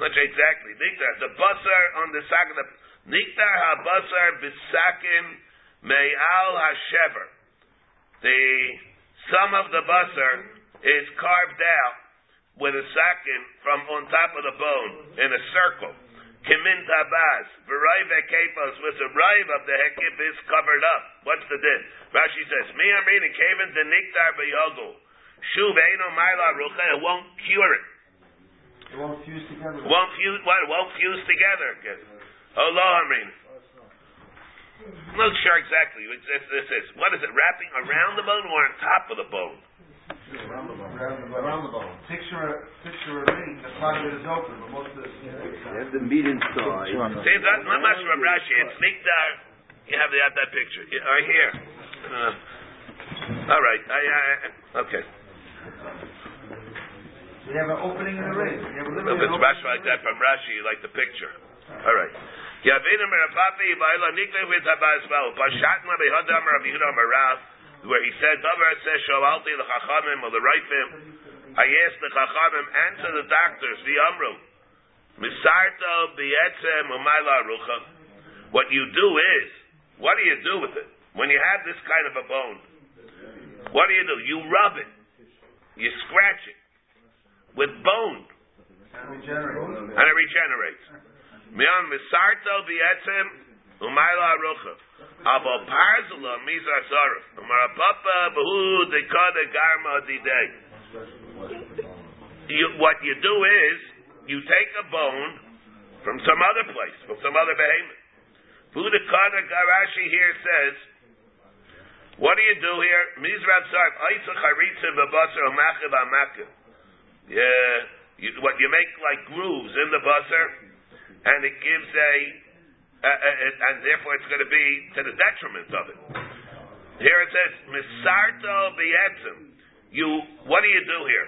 Not exactly Niktar. The basar on the sack of the Niktar habasar bisakin meyal hashever. The some of the basar is carved out with a sakin from on top of the bone in a circle. Kimin tabas, v'raive kepos, with the rive of the hekip is covered up. What's the din? Rashi says, Mi amrin kaven de niktar b'yogul. Shuv eino maila rucha, it won't cure it. It won't fuse together. Won't fuse, what? Won't fuse together. Oh, lo amrin. Not sure exactly. It's, it's, this is. What is it, wrapping around the bone or on top of the bone? Around the bone. Around the bone. Picture, picture a ring, the part of it is open, but most of it is. have the meat inside. See, that's not much from Rashi. It's Nikdar. You have, the, have that picture. Right here. Uh, all right. I, I, okay. You have an opening in the ring. You have a If literally it's Rashi like that from Rashi, you like the picture. All right. Yavinu merapapi nikle with habas well. Pashatna behadam Rabbi Yehuda Marav, where he said, Davar says, Shoalti the Chachamim or the Raifim. I asked the Chachamim and to the doctors, the Amru, Misarto b'etzem umayla rucha. What you do is, what do you do with it? When you have this kind of a bone, what do you do? You rub it. You scratch it with bone, And it regenerates. Mion misarto umayla parzula mizar garma didei. What you do is, you take a bone from some other place, from some other behemoth. Budakana Garashi here says, what do you do here? Sarf, Amachiv Amachiv. Yeah, you, what you make like grooves in the basar, and it gives a, a, a, a and therefore it's going to be to the detriment of it. Here it says, Misarto Bietzim. You, what do you do here?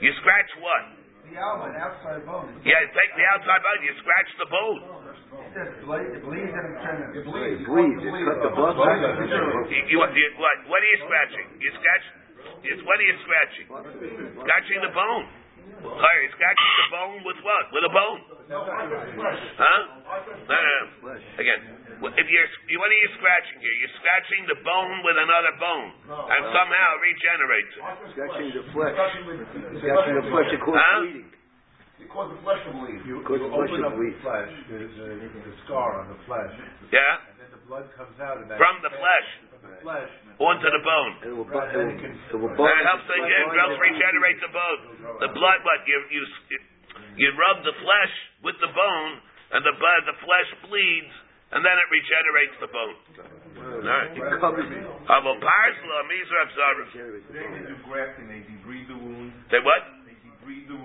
You scratch what? The the outside, outside bone. Yeah, you take the outside bone, you scratch the bone. It says bleed, it bleeds and it turns. It bleeds. It bleeds, it cut the bus. You, you, what, what, what are you scratching? You scratch, it's, what are you scratching? Scratching the bone. Sorry, you're scratching the bone with what? With a bone. Huh? No, no, no. Again, wh- if you're, what are you scratching here? You're scratching the bone with another bone, and somehow it regenerates it. Scratching the flesh. Scratching the flesh, it causes Huh? bleeding. It causes the flesh to bleed. You, Because you the flesh open will up the flesh, there's uh, a, the scar on the flesh, Yeah, and then the blood comes out and that. from the flesh From the flesh, onto the bone. It will, bu- it will, it will And bust. it helps again, helps regenerate the bone. The blood, what you you you rub the flesh with the bone, and the blood, the flesh bleeds, and then it regenerates the bone. Alright. It covers it. Avo parsla mizra abzarim. Regenerates the They bone. do grafting, they debride the wound, They what? they debride the wound,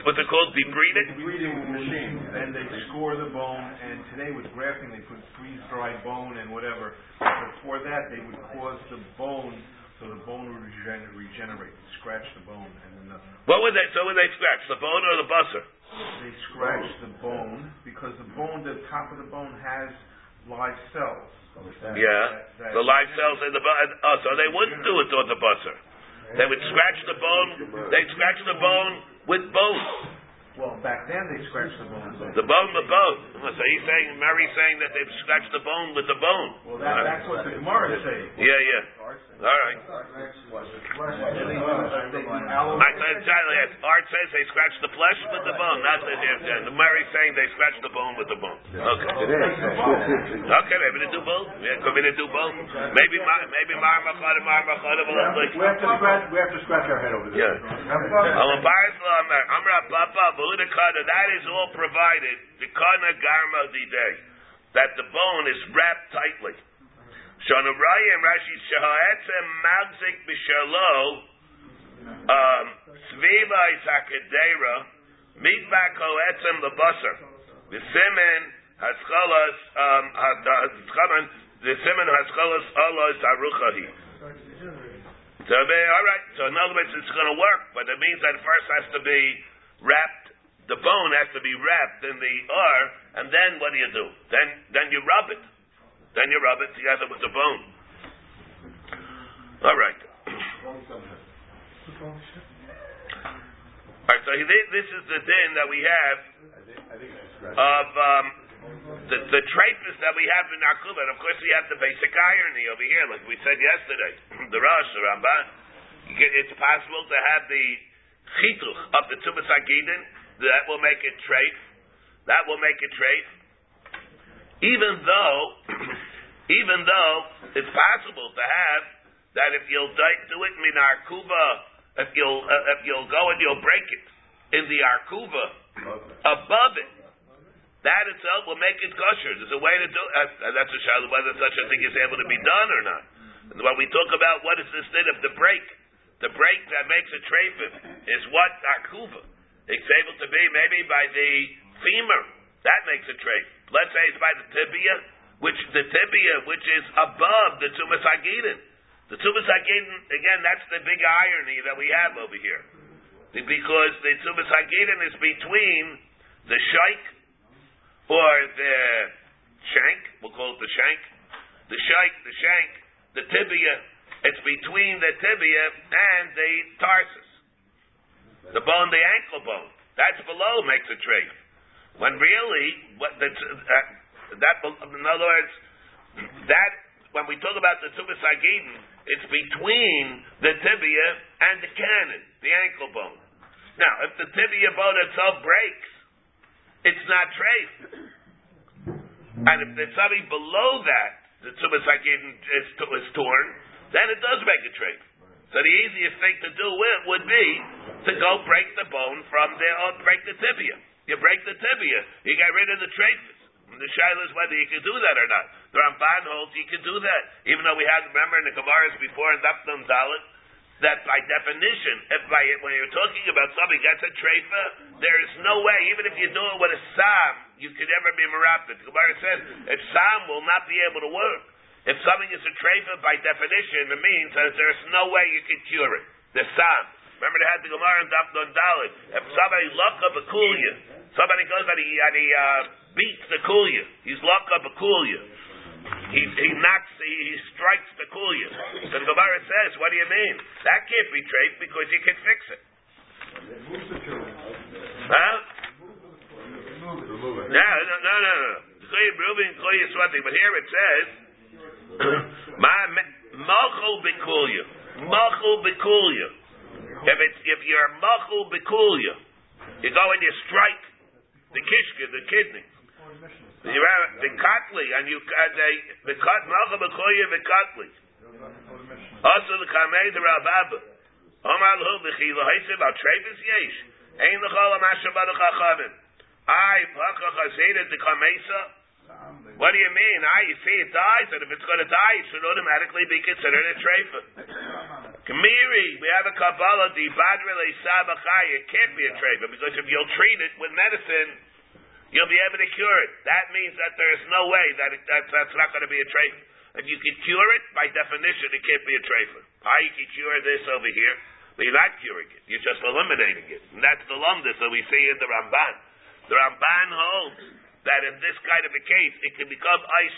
What's it called? Debride it? breeding machine, and they score the bone, and today with grafting, they put freeze-dried bone and whatever. Before that, they would cause the bone, so the bone would regen- regenerate, scratch the bone, and then the, What would they? So would they scratch the bone or the busser? they scratch the bone, because the bone, the top of the bone has live cells. that- Yeah, that- the live cells in the bone. Oh, so they wouldn't do it on the busser. They would scratch the bone. They'd scratch the bone with bone. Well, back then, they scratched the bone. The bone with bone. So he's saying, Mary's saying that they've scratched the bone with the bone. Well, that, that's what the Gemara is saying. Yeah, yeah. All right. I said exactly. yes. Art says they scratch the flesh with the bone, not the yeah, The Mary's saying they scratch the bone with the bone. Okay. [laughs] Okay, maybe they do both. Yeah, could be they do both. Maybe Ma- maybe Marmachad and Marmachad will like. we have to scratch, we have to scratch our head over this. Yeah. Amar Barisla Amar Amra Papa Bahudakada. That is all provided. The Kana Garma Day. That the bone is wrapped tightly. Shana Raya and Rashi Shahaetzem Magzik Bishalo um Sviva Isakadera Mikvak Hoetzem Busser. The Simen Haschalas um Haskaman the Simen Haschalas Allah Aruchahi. So all right. So in other words, it's going to work, but it means that first has to be wrapped. The bone has to be wrapped in the R, and then what do you do? Then then you rub it. Then you rub it together with the bone. All right. All right. So this is the din that we have of um, the the that we have in our. And of course, we have the basic irony over here, like we said yesterday. [clears throat] the Rosh, the Ramban. It's possible to have the chituch of the tumas agidin. That will make it treif. That will make it treif. Even though, [clears throat] even though it's possible to have that if you'll do it in our kuba, if you'll uh, if you'll go and you'll break it in the arkuva above it, that itself will make it kosher. There's a way to do it. Uh, that's a shadow whether such a thing is able to be done or not. And when we talk about what is this thing of the break, the break that makes a trefim is what arkuva. It's able to be maybe by the femur. That makes a treif. Let's say it's by the tibia, which the tibia, which is above the tumas hagidin. The tumas hagidin, again, that's the big irony that we have over here, because the tumas hagidin is between the shaik or the shank. We'll call it the shank. The shaik, the shank, the tibia. It's between the tibia and the tarsus. The bone, the ankle bone. That's below makes a treif. When really, what the, uh, that, in other words, that when we talk about the tumas it's between the tibia and the cannon, the ankle bone. Now, if the tibia bone itself breaks, it's not treif. And if there's something below that, the tumas is, is torn, then it does make a treif. So the easiest thing to do with would be to go break the bone from there, or uh, break the tibia. You break the tibia, you get rid of the trachis. The shaila is whether you can do that or not. The Ramban holds you can do that, even though we had remember in the Gemaras before in Dapnum Dalit that by definition, if by when you're talking about somebody gets a treifa, there is no way, even if you do it with a sam, you could ever be merapid. The Gemara says if sam will not be able to work. If something is a treifa, by definition, it means that there's no way you can cure it. The sam. Remember they had the Gemara and Daf Nun Dalit. If somebody lock up a kulia, somebody goes and he, and he uh, beats the kulia. He's lock up a kulia. He, he knocks, he, he strikes the kulia. So the Gemara says, what do you mean? That can't be trade because you can fix it. Huh? It. No, no, no, no, no. Reuben, Koyi is one thing, but here it says, [coughs] Malchul Bekulya. Malchul Bekulya. If it's, if you're Malchul Bekulya, you go and you strike the kishka, the kidney. Have the katli, and you, uh, the kat, Malchul Bekulya, the katli. Also the kamei, the rababa. Omar lahu b'chi l'haisim al trevis yesh. Ein l'chol amasha baruch hachavim. I, Pachach Hazeda de Kamesa. What do you mean? I, you see it dies, and if it's going to die, it should automatically be considered a treifa. Kamiri, we have a Kabbalah, the Badrile Sabachai, it can't be a treifa, because if you'll treat it with medicine, you'll be able to cure it. That means that there's no way that, it, that that's not going to be a treifa. If you can cure it, by definition, it can't be a treifa. I you can cure this over here, but you're not curing it. You're just eliminating it. And that's the lumdus that we see in the Ramban. The Ramban holds that in this kind of a case, it can become ice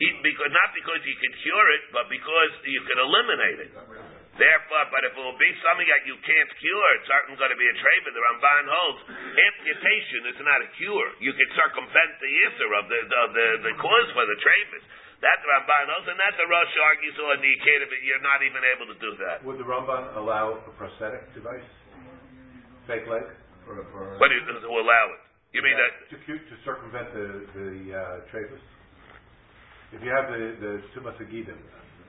treifa. Because, not because you can cure it, but because you can eliminate it. Therefore, but if it will be something that you can't cure, it's certainly going to be a treifa. The Ramban holds amputation is not a cure. You can circumvent the issue of the, the, the, the cause for the treifas. That the Ramban holds, and that the Rosh argues on the Ikeda, but you're not even able to do that. Would the Ramban allow a prosthetic device? Fake leg? What is to allow it? You mean that? To, to circumvent the, the, uh, tragus? If you have the, the Tumas Agidim,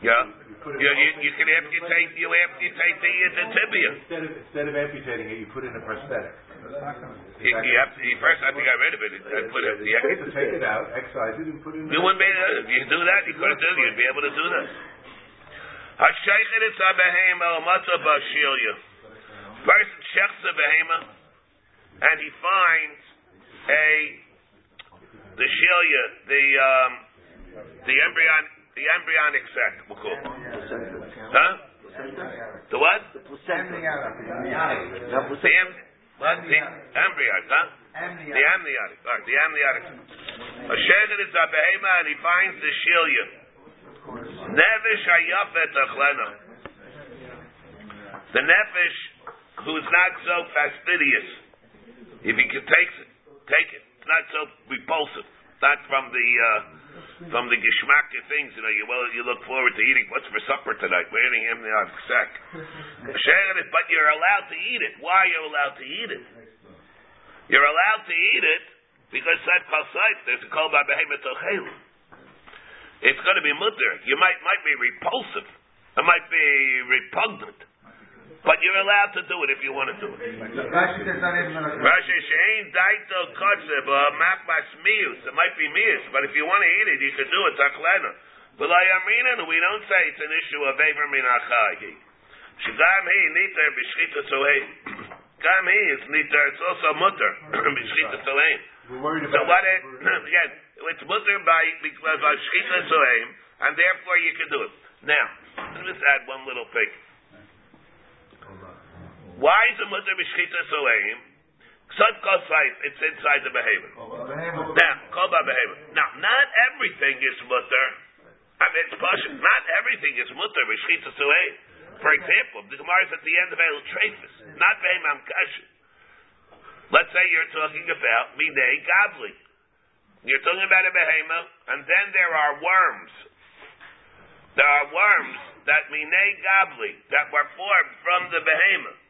Yeah. you it You, you, you can amputate, you amputate the, the tibia. Instead of, instead of amputating it, you put in a prosthetic. You, you have to, first have to get rid of it and put it, You have to take it out, excise it, and put in. You wouldn't be, if you do that, you couldn't do it, you'd be able to do that. Hashaychet is a behema, a matzah bashilya. Person checks a behema, and he finds a, the shilya, the, um, the embryon, the embryonic sac, we'll call it. Huh? The what? The placenta. The em, what? The embryo, huh? The amniotic. All right, the amniotic. A shechet is a behema, and he finds the shilya. Nevish hayafet achlena. The nefesh who's not so fastidious. If he can take it, take it. It's not so repulsive. Not from the uh, from the geschmack of things. You know, you well, you look forward to eating. What's for supper tonight? We're eating amniotic sac. Shechet, but you're allowed to eat it. Why are you allowed to eat it? You're allowed to eat it because said pasayt. There's a call by behemoth It's going to be mutter. You might might be repulsive. It might be repugnant. But you're allowed to do it if you want to do it. Rashi says not even on a Rashi shein daito kotzeb makbas mius. It might be mius, but if you want to eat it, you can do it. Taklena. But I we don't say it's an issue of aver min achayi. Shigam he niter b'shchita soheim. Gam he is niter. It's also mutter [clears throat] b'shchita soheim. So what it, [clears throat] again, it's mutter by, because by shchita soheim, and therefore you can do it. Now, let me just add one little thing. Why is it mutter b'shchita soheim? Ksad kosayt, it's inside the behavior. Now, by behavior. Now, not everything is mutter. I mean, it's partial. Not everything is mutter b'shchita soheim. For example, the Gemara is at the end of El Trefus, not Behemam Kashin. Let's say you're talking about Minei Gabli. You're talking about a behemoth, and then there are worms. There are worms that Minei Gabli, that were formed from the behema.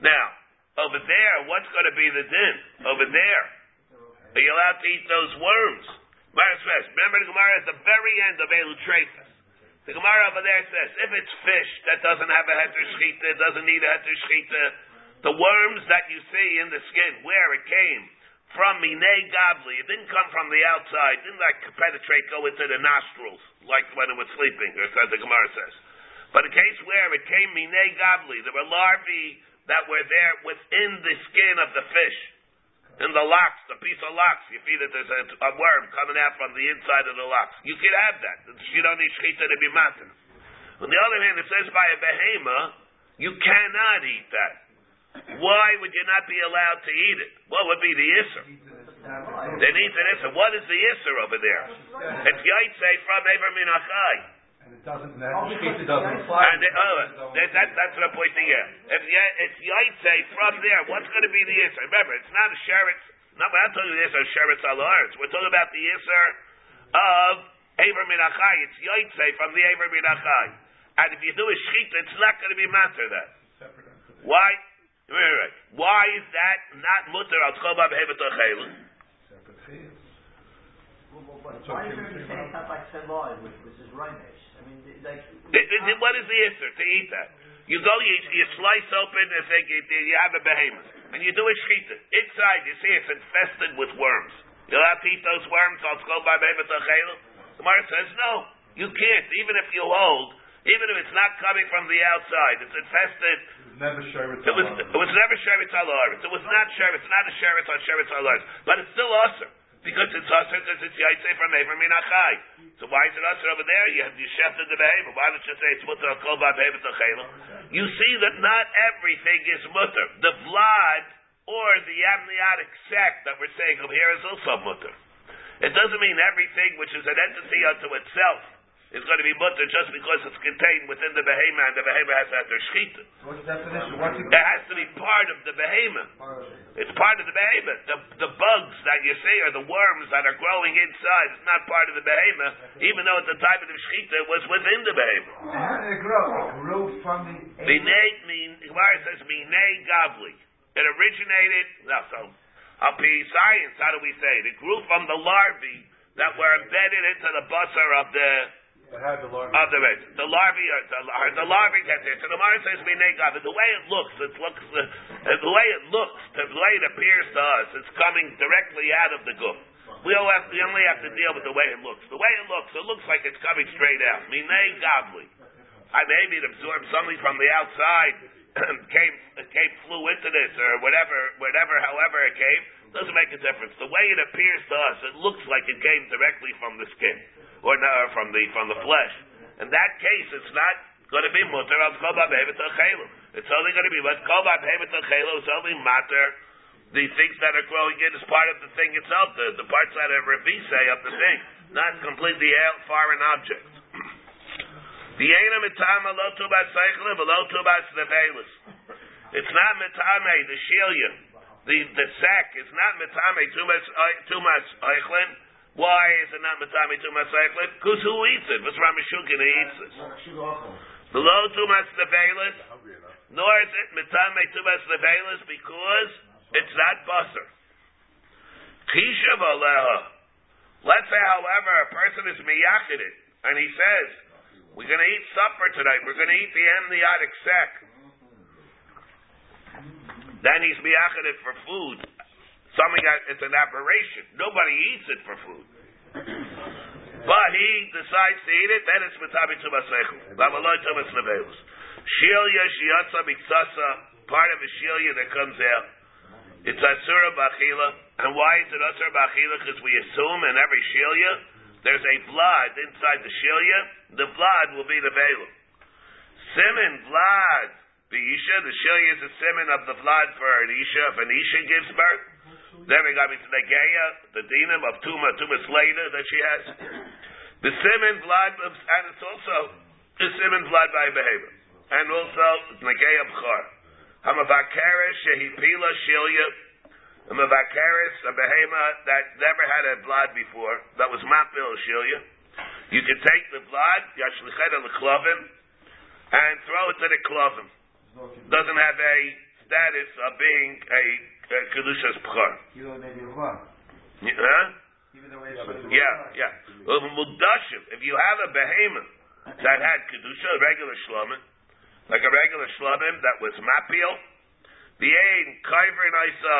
Now, over there, what's going to be the din? Over there, are you allowed to eat those worms? Remember the Gemara at the very end of Elu Trefus. The Gemara over there says, if it's fish that doesn't have a heter shchita, doesn't need a heter shchita, the worms that you see in the skin, where it came from minei gabli, it didn't come from the outside, didn't like penetrate, go into the nostrils, like when it was sleeping, or as the Gemara says. But in case where it came minei gabli, there were larvae that were there within the skin of the fish. In the locks, the piece of locks, you feed that there's a, a worm coming out from the inside of the locks. You can have that. You don't need shchita to be matin. On the other hand, it says by a behema, You cannot eat that. Why would you not be allowed to eat it? What would be the isser? They need an isser. What is the isser over there? It's yaitse from Ever Minachai. And it doesn't, and that shkita doesn't apply. And uh, that, that, that's what I'm pointing at. If ye- it's yaitse from there, what's going to be the isser? Remember, it's not a sheretz. No, we're not talking about the isser sheretz al We're talking about the isser of Ever Minachai. It's yaitse from the Ever Minachai. And if you do a shchita, it's not going to be matter that. Why? Wait, wait, wait. Why is that not mutter al tchobah behevet ochelu? Why is it saying not like Seloi, which which is Reinish? What is the answer to eat that? You go, you, you slice open and think you, you have a behemoth, and you do a shchita. Inside, you see it's infested with worms. You'll have to eat those worms. I'll go by behemoth ochelu. The Gemara says no, you can't. Even if you hold, even if it's not coming from the outside, it's infested. Never sheretz It was, it was never sheretz al It was not sheretz, not a sheretz on sheretz al but it's still usher because it's usher because it's yaitse from Ever Minachai. So why is it usher over there? You have you shefted the behavior. Why don't you say it's mutter kol behavior You see that not everything is mutter. The blood or the amniotic sac that we're saying over here is also mutter. It doesn't mean everything which is an entity unto itself is going to be mutter just because it's contained within the behemoth and the behemoth has to have their shechita. What's the definition? What's it? Has to be part of the behemoth. It's part of the behemoth. The, the bugs that you see are the worms that are growing inside. It's not part of the behemoth, even though at the time of the shechita it was within the behemoth. How did it grow? It grew from the. Minei, min, says minei gavli. It originated, no, so, up science, how do we say it? It grew from the larvae that were embedded into the busser of the, It had the larvae. of the red. The larvae, are, the, are, the larvae get there. So the Gemara says minei gavli. The way it looks, it looks, uh, the way it looks, the way it appears to us, it's coming directly out of the goof. We, all have, we only have to deal with the way it looks. The way it looks, it looks like it's coming straight out. Minei gavli. I maybe it absorbed something from the outside, [clears throat] came came flew into this or whatever, whatever, however it came. Doesn't make a difference. The way it appears to us, it looks like it came directly from the skin or no, from the from the flesh. In that case, it's not going to be mutter of kol It's only going to be what kol It's only matter the things that are growing in is part of the thing itself, the, the parts that are revise of the thing, not completely foreign objects. [clears throat] The ena mitama lo tubas seichel v'lo tubas nevelis. It's not mitame the shilia. The the sack It's not mitame tumas ei- uh, tumas eichlin. Why is it not mitame tumas eichlin? Because who eats it? What's Ramashugin who eats it? Below tumas nevelis. Nor is it mitame tumas nevelis because it's not basar. Kisha v'aleha. Let's say, however, a person is miyachid and he says, we're going to eat supper tonight. We're going to eat the amniotic sac. Then he's miyachid for food. Something that it's an aberration. Nobody eats it for food. [coughs] But he decides to eat it, then it's mitabi tumasechel. Lamaloi tumas nevelus. Shilya shiatza miksasa, part of a shilya that comes out. It's asura bachila. And why is it asura bachila? Because we assume in every shilya, there's a blood inside the shilya. The blood will be the veil. Simon blood. The isha, the shilya is a simon of the blood for an isha. If an isha gives birth, then we got into the geya, the dinam of tuma, tumas later that she has. [coughs] The simon blood, of, and it's also the simon blood by behavior, and also the geya bchar. Hamavakeres shehipila shilya. Hamavakeres, a behema that never had a blood before, that was mapil shilya. You can take the blood, yashlichet al and throw it to the klovim. Doesn't have a status of being a, kedushas? Even though it's. Yeah, yeah. Э, mudashim. If you have a behemoth that had kedusha, a regular shlomim, like a regular shlomim that was mapil, the ain kaiver naisa.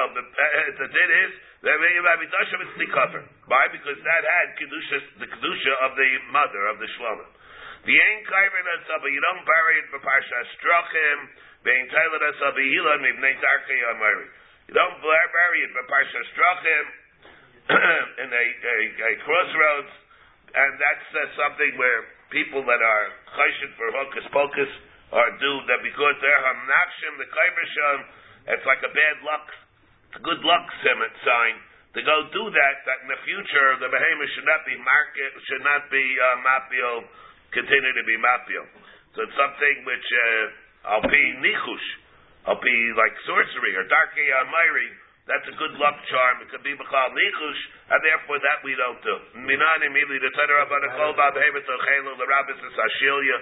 The din is that mudashim is nikover. Why? Because that had kedusha, the kedusha of the mother of the shlomim. The ain kaiver and naisa, but you don't bury it parsha strachim. Bein tailer naisa behilan mibnei darkei amari. You don't bury it for parsha strachim. [clears throat] in a, a, a crossroads, and that's uh, something where people that are chayshit for hocus pocus are do that because they're hamnakshim the kaivrisham. It's like a bad luck, it's a good luck sign to go do that. That in the future the behemoth should not be market, should not be uh, mapio, continue to be mapio. So it's something which uh, I'll be nichush, I'll be like sorcery or darkei almighty. That's a good luck charm. It could be b'chal nichush, and therefore that we don't do. Minan immediately the about the kol ba behemoth ochelu the rabbis is ashilya.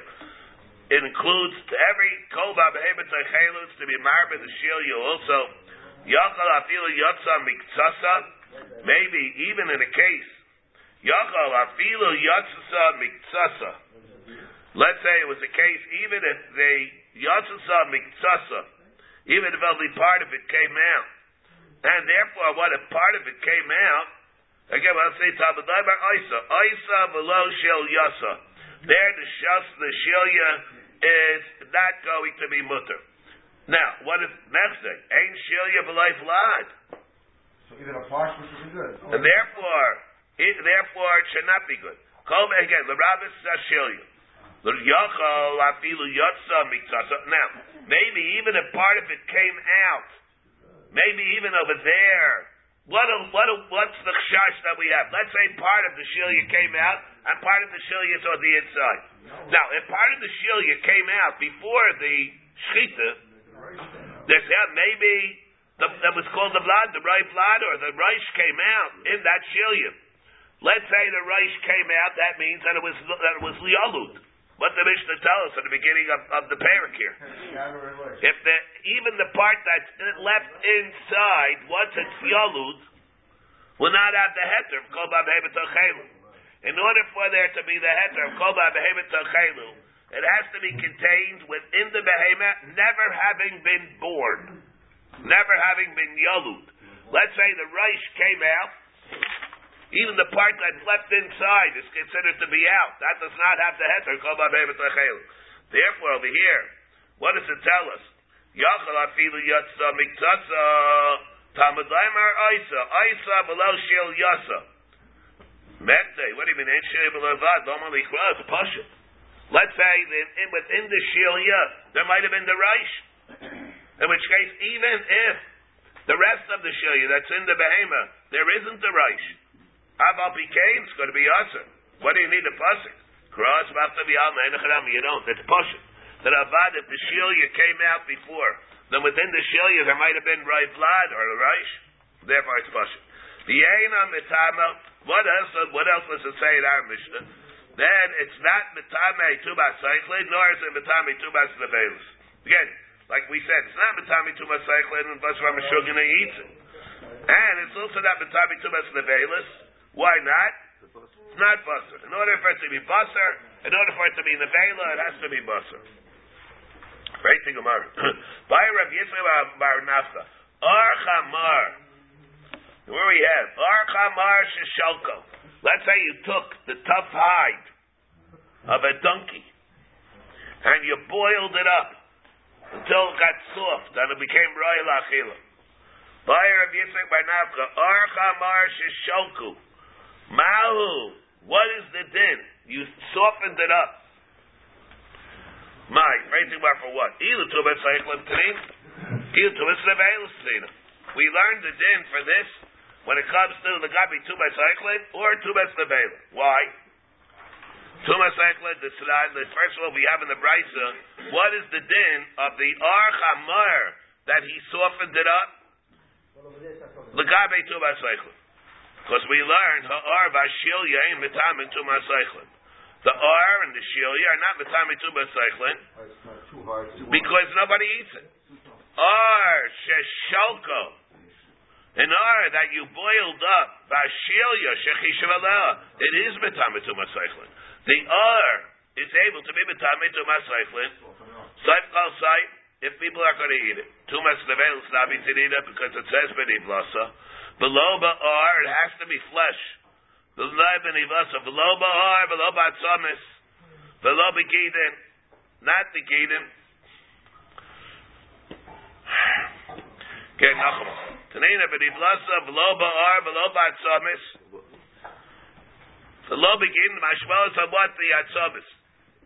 It includes every kol ba behemoth ochelu to be marbe the also. Yachal afilu yotza miktsasa. Maybe even in a case, Yachal afilu yotza miktsasa. Let's say it was a case, even if they yotza miktsasa, even if only part of it came out, and therefore what if part of it came out? Again, I'll say Tabadaibar Isa, Isa below Shil Yasa. There, the shas, the shilya is not going to be mutter. Now, what if next day? Ain't shilya below vlad. So even a partial should be good. And therefore, it, therefore it should not be good. Kol again, the rabbis shilya. Now, maybe even a part of it came out, maybe even over there, what a, what a, what's the chash that we have? Let's say part of the shilya came out and part of the shilya is on the inside. Now, if part of the shilya came out before the shchita, there's yeah, maybe the, that was called the blood, the right blood, or the rice came out in that shilya. Let's say the rice came out, that means that it was that it was lialut. What the Mishnah tell us at the beginning of, of the parak here. [laughs] If the, even the part that's left inside, once it's yalud, will not have the heter of kol In order for there to be the heter of kol it has to be contained within the behemoth, never having been born, never having been yalud. Let's say the rice came out, even the part that's left inside is considered to be out. That does not have the heter. Therefore, over here, what does it tell us? Yachal afilu yatsa miktasa tamadaimer isa isa below shil yasa. What do you mean? Ain't shil? Normally. Let's say that in, within the shilya there might have been the reish. In which case, even if the rest of the shilya that's in the behemoth there isn't the reish. Aval became it's going to be usher. What do you need a pasuk? Cross after the Alma You don't. It's pasuk. That avad if the shilya came out before, then within the shilya there might have been right blood or the reish. Therefore, it's pasuk. The aina mitama. What else? What else does it say in our mishnah? Then it's not mitame tubas cyclid, nor is it mitame tubas nevelis. Again, like we said, it's not mitame tubas cyclid and basra meshugin eats it. And it's also not mitame tubas nevelis. Why not? It's not basar. In order for it to be basar, in order for it to be nevela, it has to be basar. Great thing, Gemara. [clears throat] By Rav Yitzchak Bar Nafta, Ar Chamar. Where we have Ar Chamar Shishalko. Let's say you took the tough hide of a donkey and you boiled it up until it got soft and it became royal achila. By Rav Yitzchak Bar Nafta, Ar Chamar Shishalko. Mahu, what is the din? You softened it up. My, raising bar for what? Either to bet cycling trim, either to bet We learned the din for this when it comes to the gabi two by cycling or two by Why? Two by cycling, the the first one we have in the brisa. What is the din of the archamar that he softened it up? The gabi two by cycling. Because we learned ha'ar v'ashilya in mitamin tu masaychlin. The R and the shilya are not mitamin tu masaychlin because nobody eats it. Ar sheshalko. An ar that you boiled up v'ashilya shechishavala. It is mitamin tu masaychlin. The R is able to be mitamin tu masaychlin. Saif kal saif. If people are going to eat it, tumas to eat it because it says b'niblasa. Below ba'ar, it has to be flesh. Below b'nivasa, below ba'ar, below ba'tzamis, below b'gidin, not the gidin. Okay, Nachum. Tanina b'nivasa, below ba'ar, below ba'tzamis. Below begin, mashmalas on what the atzamis.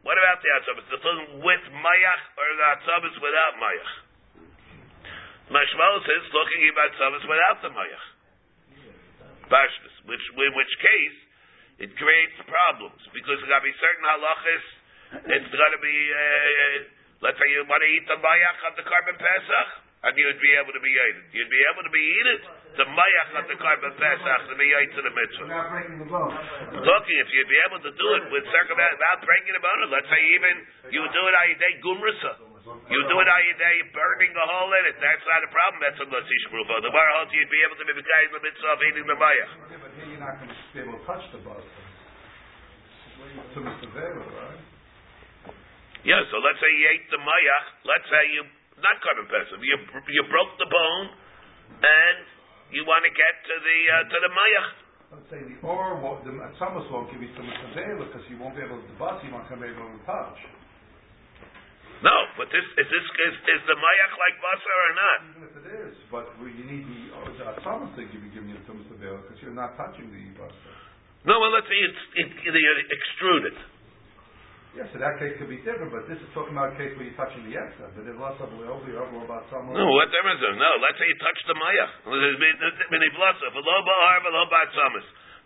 What about the Atzamas? The talking with Mayach or the Atzamas without Mayach? Mashmal says talking about Atzamas without the Mayach. Bashtas, which in which case it creates problems because there got to be certain halachas. It's got to be, uh, let's say you want to eat the Mayach of the korban Pesach, and you would be able to be eaten. You'd be able to be eaten the Mayach of the korban Pesach to be eaten to the mitzvah. Without breaking the bone. talking if you'd be able to do it with circumvent without breaking the bone. Let's say even you would do it ayidei gumrasa. You do it ayidei burning a hole in it. That's not a problem. That's a lasish brufa. The bar holds you'd be able to be guy in the mitzvah of eating the mayach. Yeah, but here you're not going to be able to touch the Mr. Vela, right? Yeah. So let's say you ate the mayach. Let's say you not korban pesach. You you broke the bone and you want to get to the uh, to the mayach. Let's say the or the Thomas won't give you. Vela because he won't be able to the bus. He won't come able to touch. No, but this is this is, is the mayach like basar or not? Even if it is, but you need the oh, Thomas to give you giving you to Mr. Because you're not touching the bus. No, well let's say it's it, extrude it. Yes, in that case could be different, but this is talking about a case where you're touching the extra. But there's lots of over about someone. No, what difference is there? No, let's say you touch the mayach.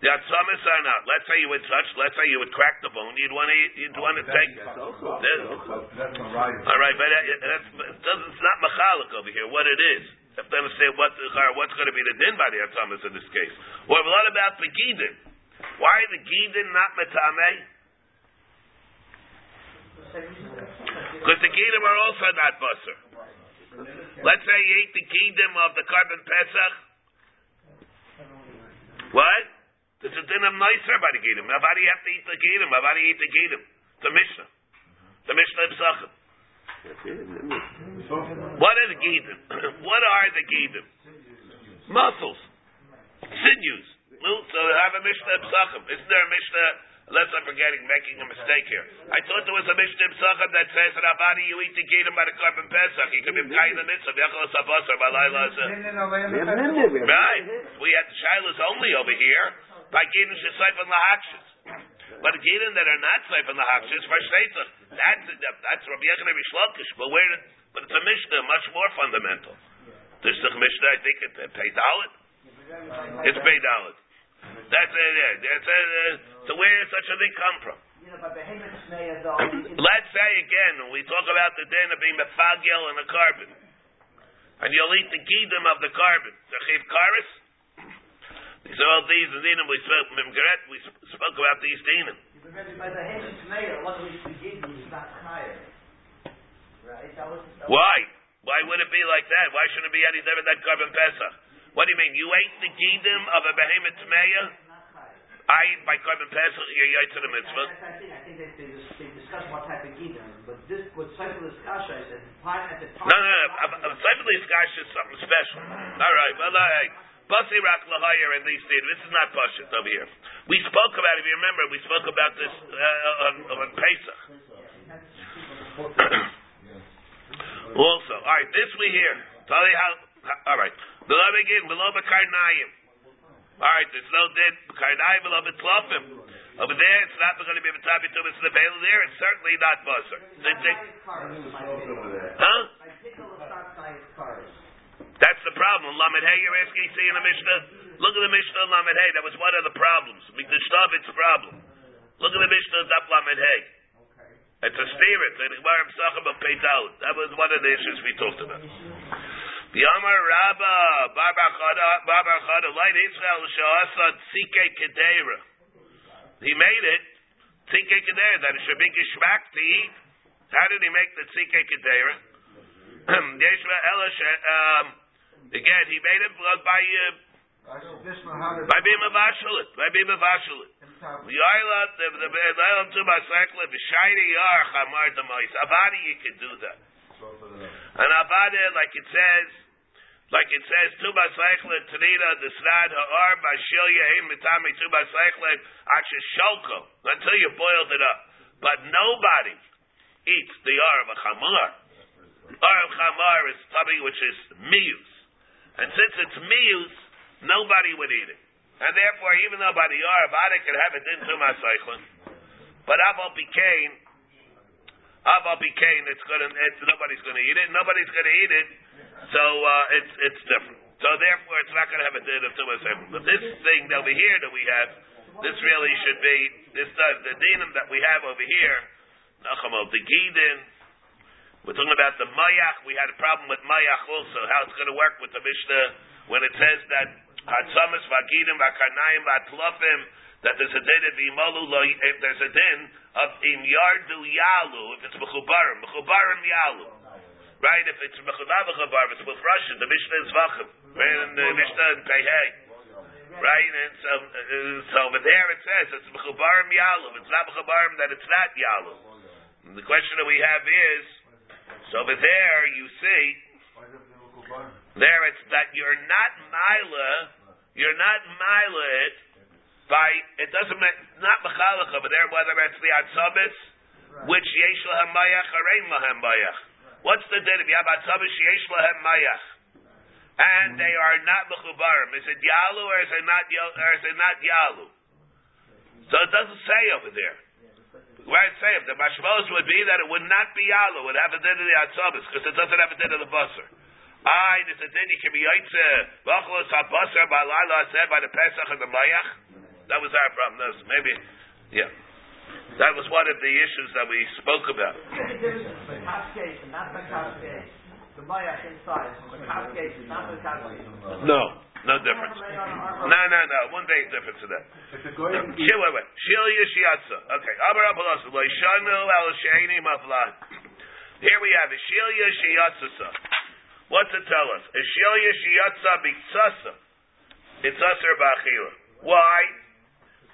Mini blasa, v'lo ba'ar, v'lo ba'atzamis. The atzamis are not. Let's say you would touch, let's say you would crack the bone, you'd want to, you'd want to take. That's also- that's. All right, but that, that's, doesn't, it's not machalik over here, what it is. You have to understand what the, what's going to be the din by the atzamis in this case. Well, what about the gidin? Why the gidin not metameh? Because the gidim are also not busser. Let's say you ate the gidim of the korban pesach. What? There's a din of nicer by the. How do have to eat the? How do eat the gidim? The Mishnah. The Mishnah of Sachem. What are the gidim? [clears throat] what are the gidim? Muscles. Sinews. So have a Mishnah of Sachem. Isn't there a Mishnah? Unless I'm forgetting, making a mistake here. I thought there was a Mishnah of Sachem that says that Abadi you eat the gidim by the korban pesach. You can be in the mitzvah. Yachal sabasar balayla Right. We had the shilas only over here by Gidin Shesayfan Lahakshis. But Gidin that are not Sayfan Lahakshis for Shteitzach. That's that's Rabbi Yechon Rabbi Shlokish. But where but it's a Mishnah much more fundamental. This is a Mishnah, I think it pay Dalit. It's pay Dalit. That's it. That's it. Uh, so where does such a thing come from? Let's say again, we talk about the din of being mefagel and a korban, and you'll eat the gidim of the korban, the chiv karis. These are all these dinim we spoke. Mimgeret, we spoke about these dinim. Remember, by behemoth smear, luckily the gid was not higher. Right? That was. That Why? Why would it be like that? Why shouldn't it be any different than korban pesach? What do you mean? You ate the gidim of a behemoth tmeya? I eat by korban pesach. You ate to the mitzvah. I think, I think they, they, they discussed what type of gid, but this, with Cyclist Kasha, I said, at the time. No, no, no. A Sefer Skash is something special. All right, well, all right. Basi Rak Lahayar and these things. This is not Pashit over here. We spoke about, if you remember, we spoke about this uh, on, on Pesach. [coughs] also, all right, this we hear. All right. Below begin, below Bekarnayim. All right, there's no din. Bekarnayim, below Betlofim. Over there, it's not going to be Betabi Tumas in the Bail there. It's certainly not Basar. They huh? That's the problem. Lamed Hey, you're asking, see in the Mishnah? Look at the Mishnah Lamed Hey. That was one of the problems. Mikdashtavid's problem. Look at the Mishnah Dap Lamed Hey. It's a spirit. The Gemara Pesachim of Peital. That was one of the issues we talked about. The Amar Rabba, Barbar Chada, Light Israel, Shahasa, Tzike Kedera. He made it, Tzike Kedera, that it should be Gishmak to eat. How did he make the Tzike Kedera? [clears throat] Yeshua Elish, again, he made it by, uh, This one, how did- by being Mavashalit, by being Mavashalit. The island, the the the island to my cycle, the shiny yar chamar the mois. Avadi, you can do that. And avadi, like it says, like it says, tu ba cycle tanina the snad ha'ar ba shil yehim mitami tu ba cycle aksha sholko until you boiled it up. But nobody eats the yar of a chamar. Yar of chamar is tummy which is mius, and since it's mius, nobody would eat it. And therefore, even though by the Yar Avada could have it into my cycling, but Aval became, Aval Bikain, it's gonna, it's, nobody's gonna eat it, nobody's gonna eat it, so, uh, it's, it's different. So therefore, it's not gonna have a din of Tumas Ephraim. But this thing over here that we have, this really should be, this, uh, the dinim that we have over here, Nachamol, the Gidin, we're talking about the Mayach, we had a problem with Mayach also, how it's gonna work with the Mishnah, when it says that Hatzamas, Vagidim, Vakarnaim, Vatlofim, that there's a din of Imalu, if there's a din of Im Yardu Yalu, if it's Mechubarim, Mechubarim Yalu. Right, if it's Mechubarim, it's with Russian, the Mishnah is Vachim, right, and the Mishnah in Pehei. Right, and so, uh, so over there it says it's Mechubarim Yalu, it's not Mechubarim, then it's not Yalu. And the question that we have is, so over there you see, there it's that you're not Mila, you're not Mila it, by it doesn't not mechalach over there whether it's the atzabis which yesh lahem mayach or ein lahem mayach. What's the din if you have atzabis yesh lahem mayach and mm-hmm. they are not mechubarim? Is it yalu or is it not or is it not yalu? So it doesn't say over there. Where it say the mashmos would be that it would not be yalu, it would have a din of the atzabis because it doesn't have a din of the basar. I, there's a din you can be yaitze v'achlos habasar by laila said by the pesach and the mayach. That was our problem. That was maybe, yeah. That was one of the issues that we spoke about. The cascade, not the cascade. The mayach inside. The cascade, not the cascade. No, no difference. No, no, no. One day difference to that. If the goyim eat- Shil, wait, wait. Shil yishiatza. Okay. Amar abalos. Leishanu al sheini mavlad. Here we have. Shil yishiatza. What's it tell us? Shil yishiatza biktsasa. It's usher ba'achila. Why?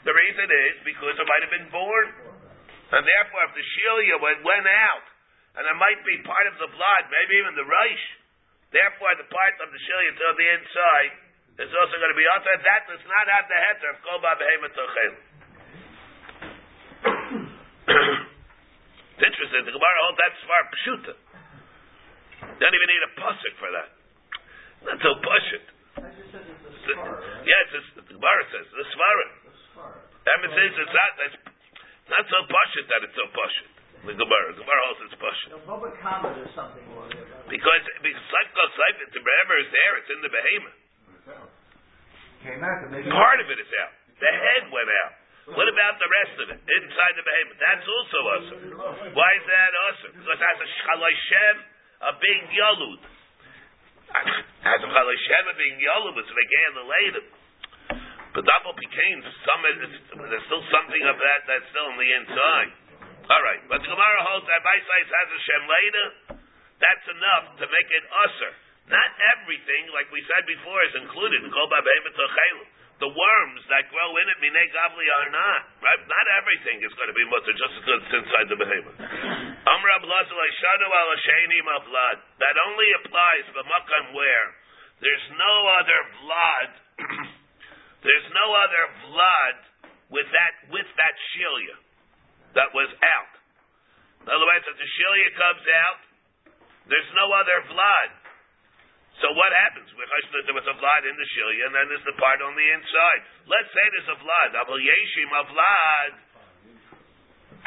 The reason is because it might have been born. And therefore, if the shilia went, went out, and it might be part of the blood, maybe even the rice, therefore the part of the shilia to the inside is also going to be outside. That does not have the heter of kol behemoth tochel. It's interesting. The Gemara holds that's far pshuta. Don't even need a pasuk for that. Not so pashut. I just said it's a scar. Yes, it's, the Gemara says the scar. Emes says it's not that's not so pashut that it's so pashut. The Gemara, the Gemara holds it's pashut The Bubba comment or something or because because like the wherever is there, it's in the behemoth. Came out, and maybe. Part of it is out. The head went out. What about the rest of it inside the behemoth? That's also usher. Why is that usher? Because that's a shchalayshem, a big yalud. As a shchalayshem, a big yalud, it's again the later. But double became some. There's still something of that that's still on the inside. All right, but the Gemara holds that by size has a shem later. That's enough to make it usher. Not everything, like we said before, is included. Kol ba'behemoth tochelu. The worms that grow in it, minei gavli, are not. Right? Not everything is going to be mutter just because it's inside the behemoth. Amra blazal shanu al mavlad. That only applies to the makam where there's no other blood. [clears throat] there's no other blood with that with that shilia that was out. In other words, if the shilia comes out, there's no other blood. So what happens? There was a vlad in the shilia, and then there's the part on the inside. Let's say there's a vlad. Abel yeshim a vlad.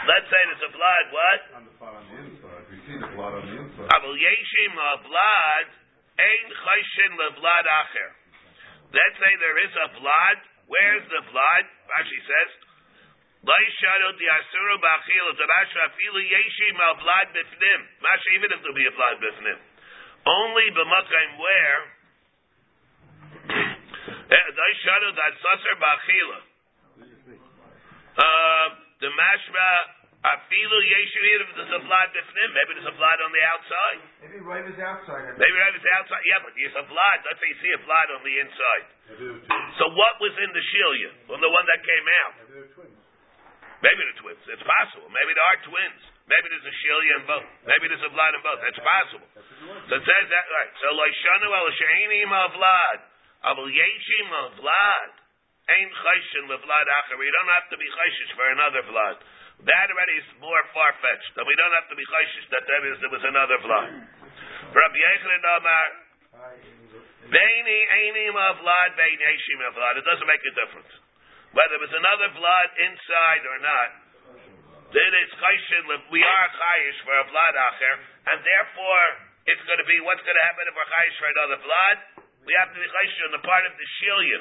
Let's say there's a vlad. What? On the part on the inside, we see the blood on the inside. Abel yeshim a vlad. Ein choshen le vlad acher. Let's say there is a vlad. Where's the vlad? Rashi says. Laishadu di asuru ba'achil to Rashi afilu yeshim a vlad bifnim. Rashi even if there'll be a vlad bifnim. Only b'makayim where Daishadu that saser ba'achila. Uh, the mashma afilu yeshim even if there's a vlad bifnim. Maybe there's a vlad on the outside. Maybe right is outside. Maybe right is outside. Yeah, but there's a vlad. Let's say you see a vlad on the inside. Maybe they're twins. So what was in the shilia? Well, the one that came out. Maybe they're twins. Maybe the twins. It's possible. Maybe there are twins. Maybe there's a shilia in both. Maybe there's a vlad in both. That's possible. So it says that right. So loishanu el sheini ma vlad. Abel yeshim ma vlad. Ein chayshin le vlad acher. We don't have to be chayshish for another vlad. That already is more far fetched. And we don't have to be chayshish that there is there was another vlad. Rabbi Yochanan Amar. Beini eini ma vlad. Bein yeshim ma vlad. It doesn't make a difference whether it was another vlad inside or not. Then it's chayshin, we are chayish for a blood acher, and therefore it's going to be what's going to happen if we're chayish for another blood? We have to be chayish on the part of the shilya.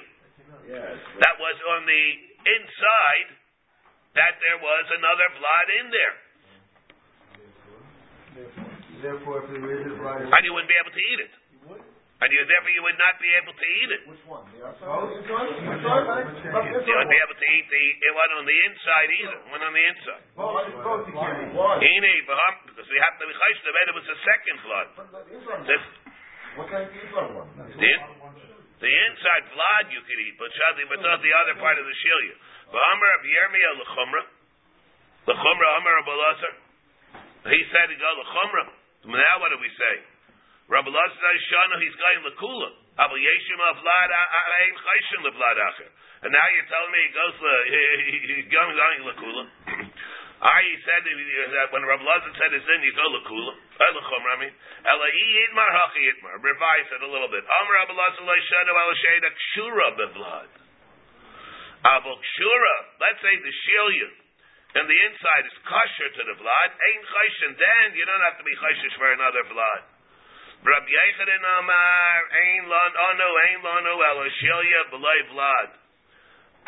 That was on the inside, that there was another blood in there. Therefore, therefore if there is a right. And you wouldn't be able to eat it. And you, therefore you would not be able to eat it. Which one? The Oh, outside? You wouldn't be able to eat the, it wasn't on the inside either, it went on the inside. Both, both you can't eat. Why? Because we have to be chayish, the it was the second blood. The This. What kind of inside one? the, the inside blood you could eat, but shadi, but not the other part of the shilya. V'amar of Yirmiyah l'chumra, l'chumra amar of He said he go l'chumra. Now what do we say? Rabbi Elazar Shana, he's going l'kula. Abel yeshim of vlad ein chayshin l'vlad acher. And now you're telling me he goes he's going l'kula. [clears throat] I said that when Rabbi Elazar said it's in, you go l'kula. Uh, l'chumra, I mean. Ela yitmar hachi yitmar. Revise it a little bit. Amar Rabbi Elazar Shana, el sheda kshura bevlad. Avol kshura, let's say the shilya, and the inside is kosher to the blood, ain't chayshin, then you don't have to be chayshish for another blood. Rabbi Yechanan Amar, ein lon, oh no, ein lonu, elo shilya b'loi blood.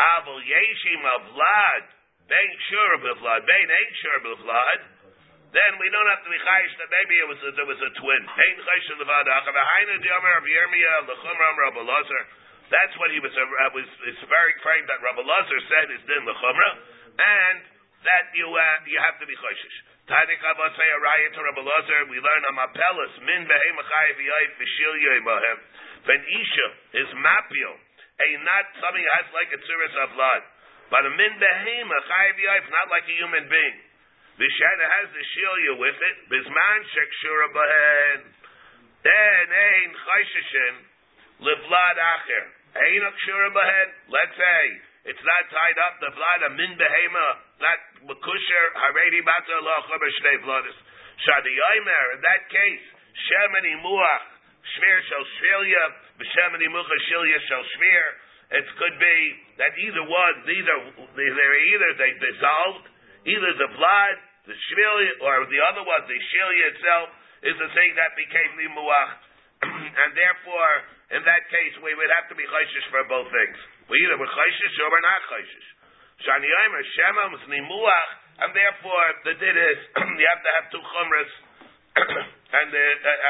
Avol yeshim of blood, bein sure of blood, bein ain't sure of blood, then we don't have to be chayish that maybe it was a, there was a twin. Ein chayish of blood, achav ha'ayna di'amar of Yirmiyah, l'chumram Rabbi Lazar, that's what he was, uh, was it's very framed that Rabbi Lazar said is din l'chumra, and that you uh, you have to be choishish. Tadik Abba say a riot to Rabbi Lazar, we learn on Mapelis, min behem achayiv yayif v'shil yoymahem. When Isha is mapio, a not something that has like a tzuris of blood, but a min behem achayiv yayif, not like a human being. V'shana has the shilya with it, bizman shekshura bahen. Then ein chayshishin livlad acher. Ein akshura bahen. Let's say it's not tied up the blood of min behema, not makusher haredi bata lo chomer shnei bloodis. Shadi yomer. In that case, shemani muach shver shel shvilya b'shemani mucha shilya shel shver. It could be that either one, either they're either they dissolved, either the blood, the shvilya, or the other one, the shilya itself, is the thing that became the muach, [clears throat] and therefore, in that case, we would have to be chayshish for both things. We either we're chayshish or we're not chayshish. Shani Yomer Shema was and therefore the din is [clears throat] you have to have two chumras. [clears throat] and the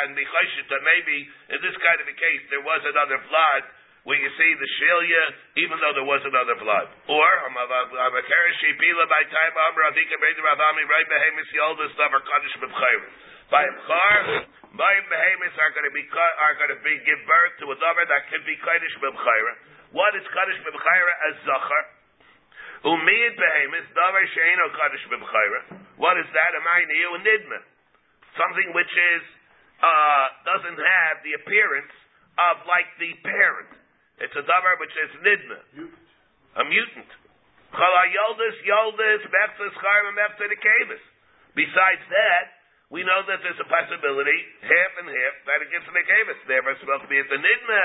and the chayshish that maybe in this kind of a case there was another blood where you see the shilya even though there was another blood. Or um, um, um, Davar Kaddish B'Chayr. By Bchar, by Behemis are going to be are going to be give birth to a davar that can be Kaddish B'Chayr. What is Kaddish B'Chayr as Zachar? Umiyad Behemis Davar Sheino Kaddish B'Chayr. What is that? Amayniyu Nidma. Something which is uh, doesn't have the appearance of like the parent. It's a davar which is nidma, a mutant. Chala yoldis, yoldis, mechzas charma, mechzas the. Besides that, we know that there's a possibility, half and half, that it gets in the kavis. Therefore, it's supposed to be at the nidma,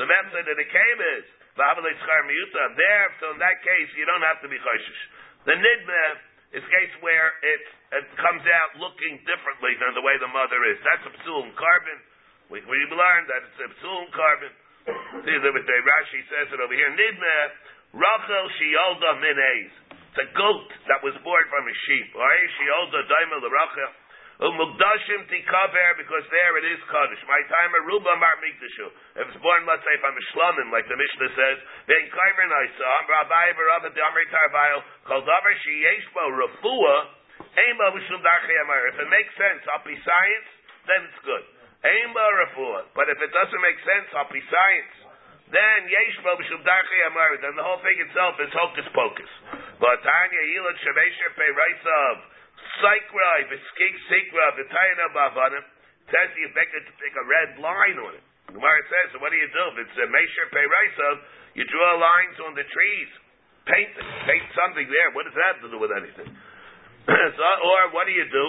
the mechzas and the kavis. There, so in that case, you don't have to be choshish. The nidma is a case where it, it comes out looking differently than the way the mother is. That's a psul korban. We, we learned that it's a psul korban. See the Rashi says it over here. Nidma Rachel Shiolda Minez. It's a goat that was born from a sheep. Or Shiolda Daimel the Rachel. Umugdashim tikaver because there it is kaddish. My timer ruba mar mikdashu. If it's born, let's say from a shlomim, like the Mishnah says, then kaiver naisa. Am rabbi barav the amri tarvail. Kol davar sheyesh bo rafua. Ema v'shum darchei amar. If it makes sense, happy science, then it's good. Ema rafua. But if it doesn't make sense, happy science, then yesh bo v'shum darchei amar. Then the whole thing itself is hocus pocus. But Tanya yilad shemesher pei reisav. Sikra, Beskik Sikra, the Tayana Bavanim, says you make a, take a red line on it. The Gemara says, so what do you do? If it's a Mesher Peiraisov, you draw lines on the trees. Paint it. Paint something there. What does that have to do with anything? [clears throat] so, or what do you do?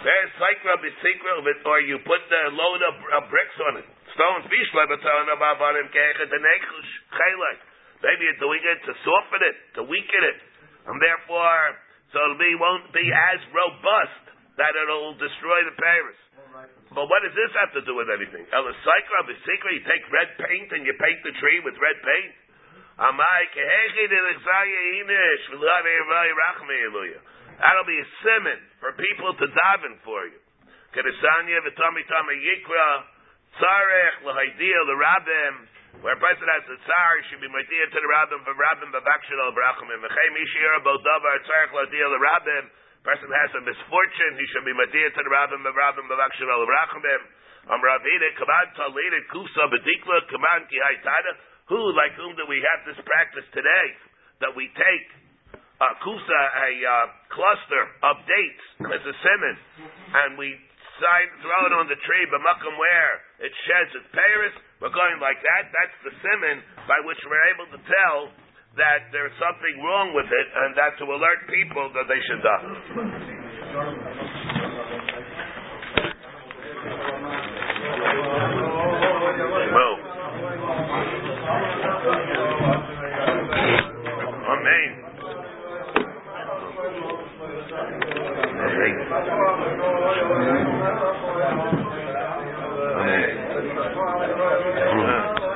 There's Sikra, Besikra, or you put the load of, of bricks on it. Stones, Bishla, Batana Bavanim, Kechet, the Nechush. Maybe you're doing it to soften it, to weaken it. And therefore, so be won't be as robust that it'll destroy the Paris. But what does this have to do with anything? El Sikra, the secret, you take red paint and you paint the tree with red paint. That'll be a simon for people to daven for you. Kedesanya v'tami tami yikra tzarech l'haidiyah l'rabim where a person has a tsar, he should be matir to the rabbim for rabbim b'vakshel al brachim. V'chei mishir bo davar tzarech l'haidiyah l'rabim person has a misfortune, he should be madir to the rabbim of rabbim b'vakshim al rachmim. Am ravida kaman talida kusa bedikla kaman ki haitada. Who, like whom do we have this practice today? That we take a kusa, a uh, cluster of dates, as a simon, and we sign, throw it on the tree, but b'makom where it sheds its paris. We're going like that. That's the simon by which we're able to tell that there's something wrong with it, and that to alert people that they should die. Well. Amen. Amen.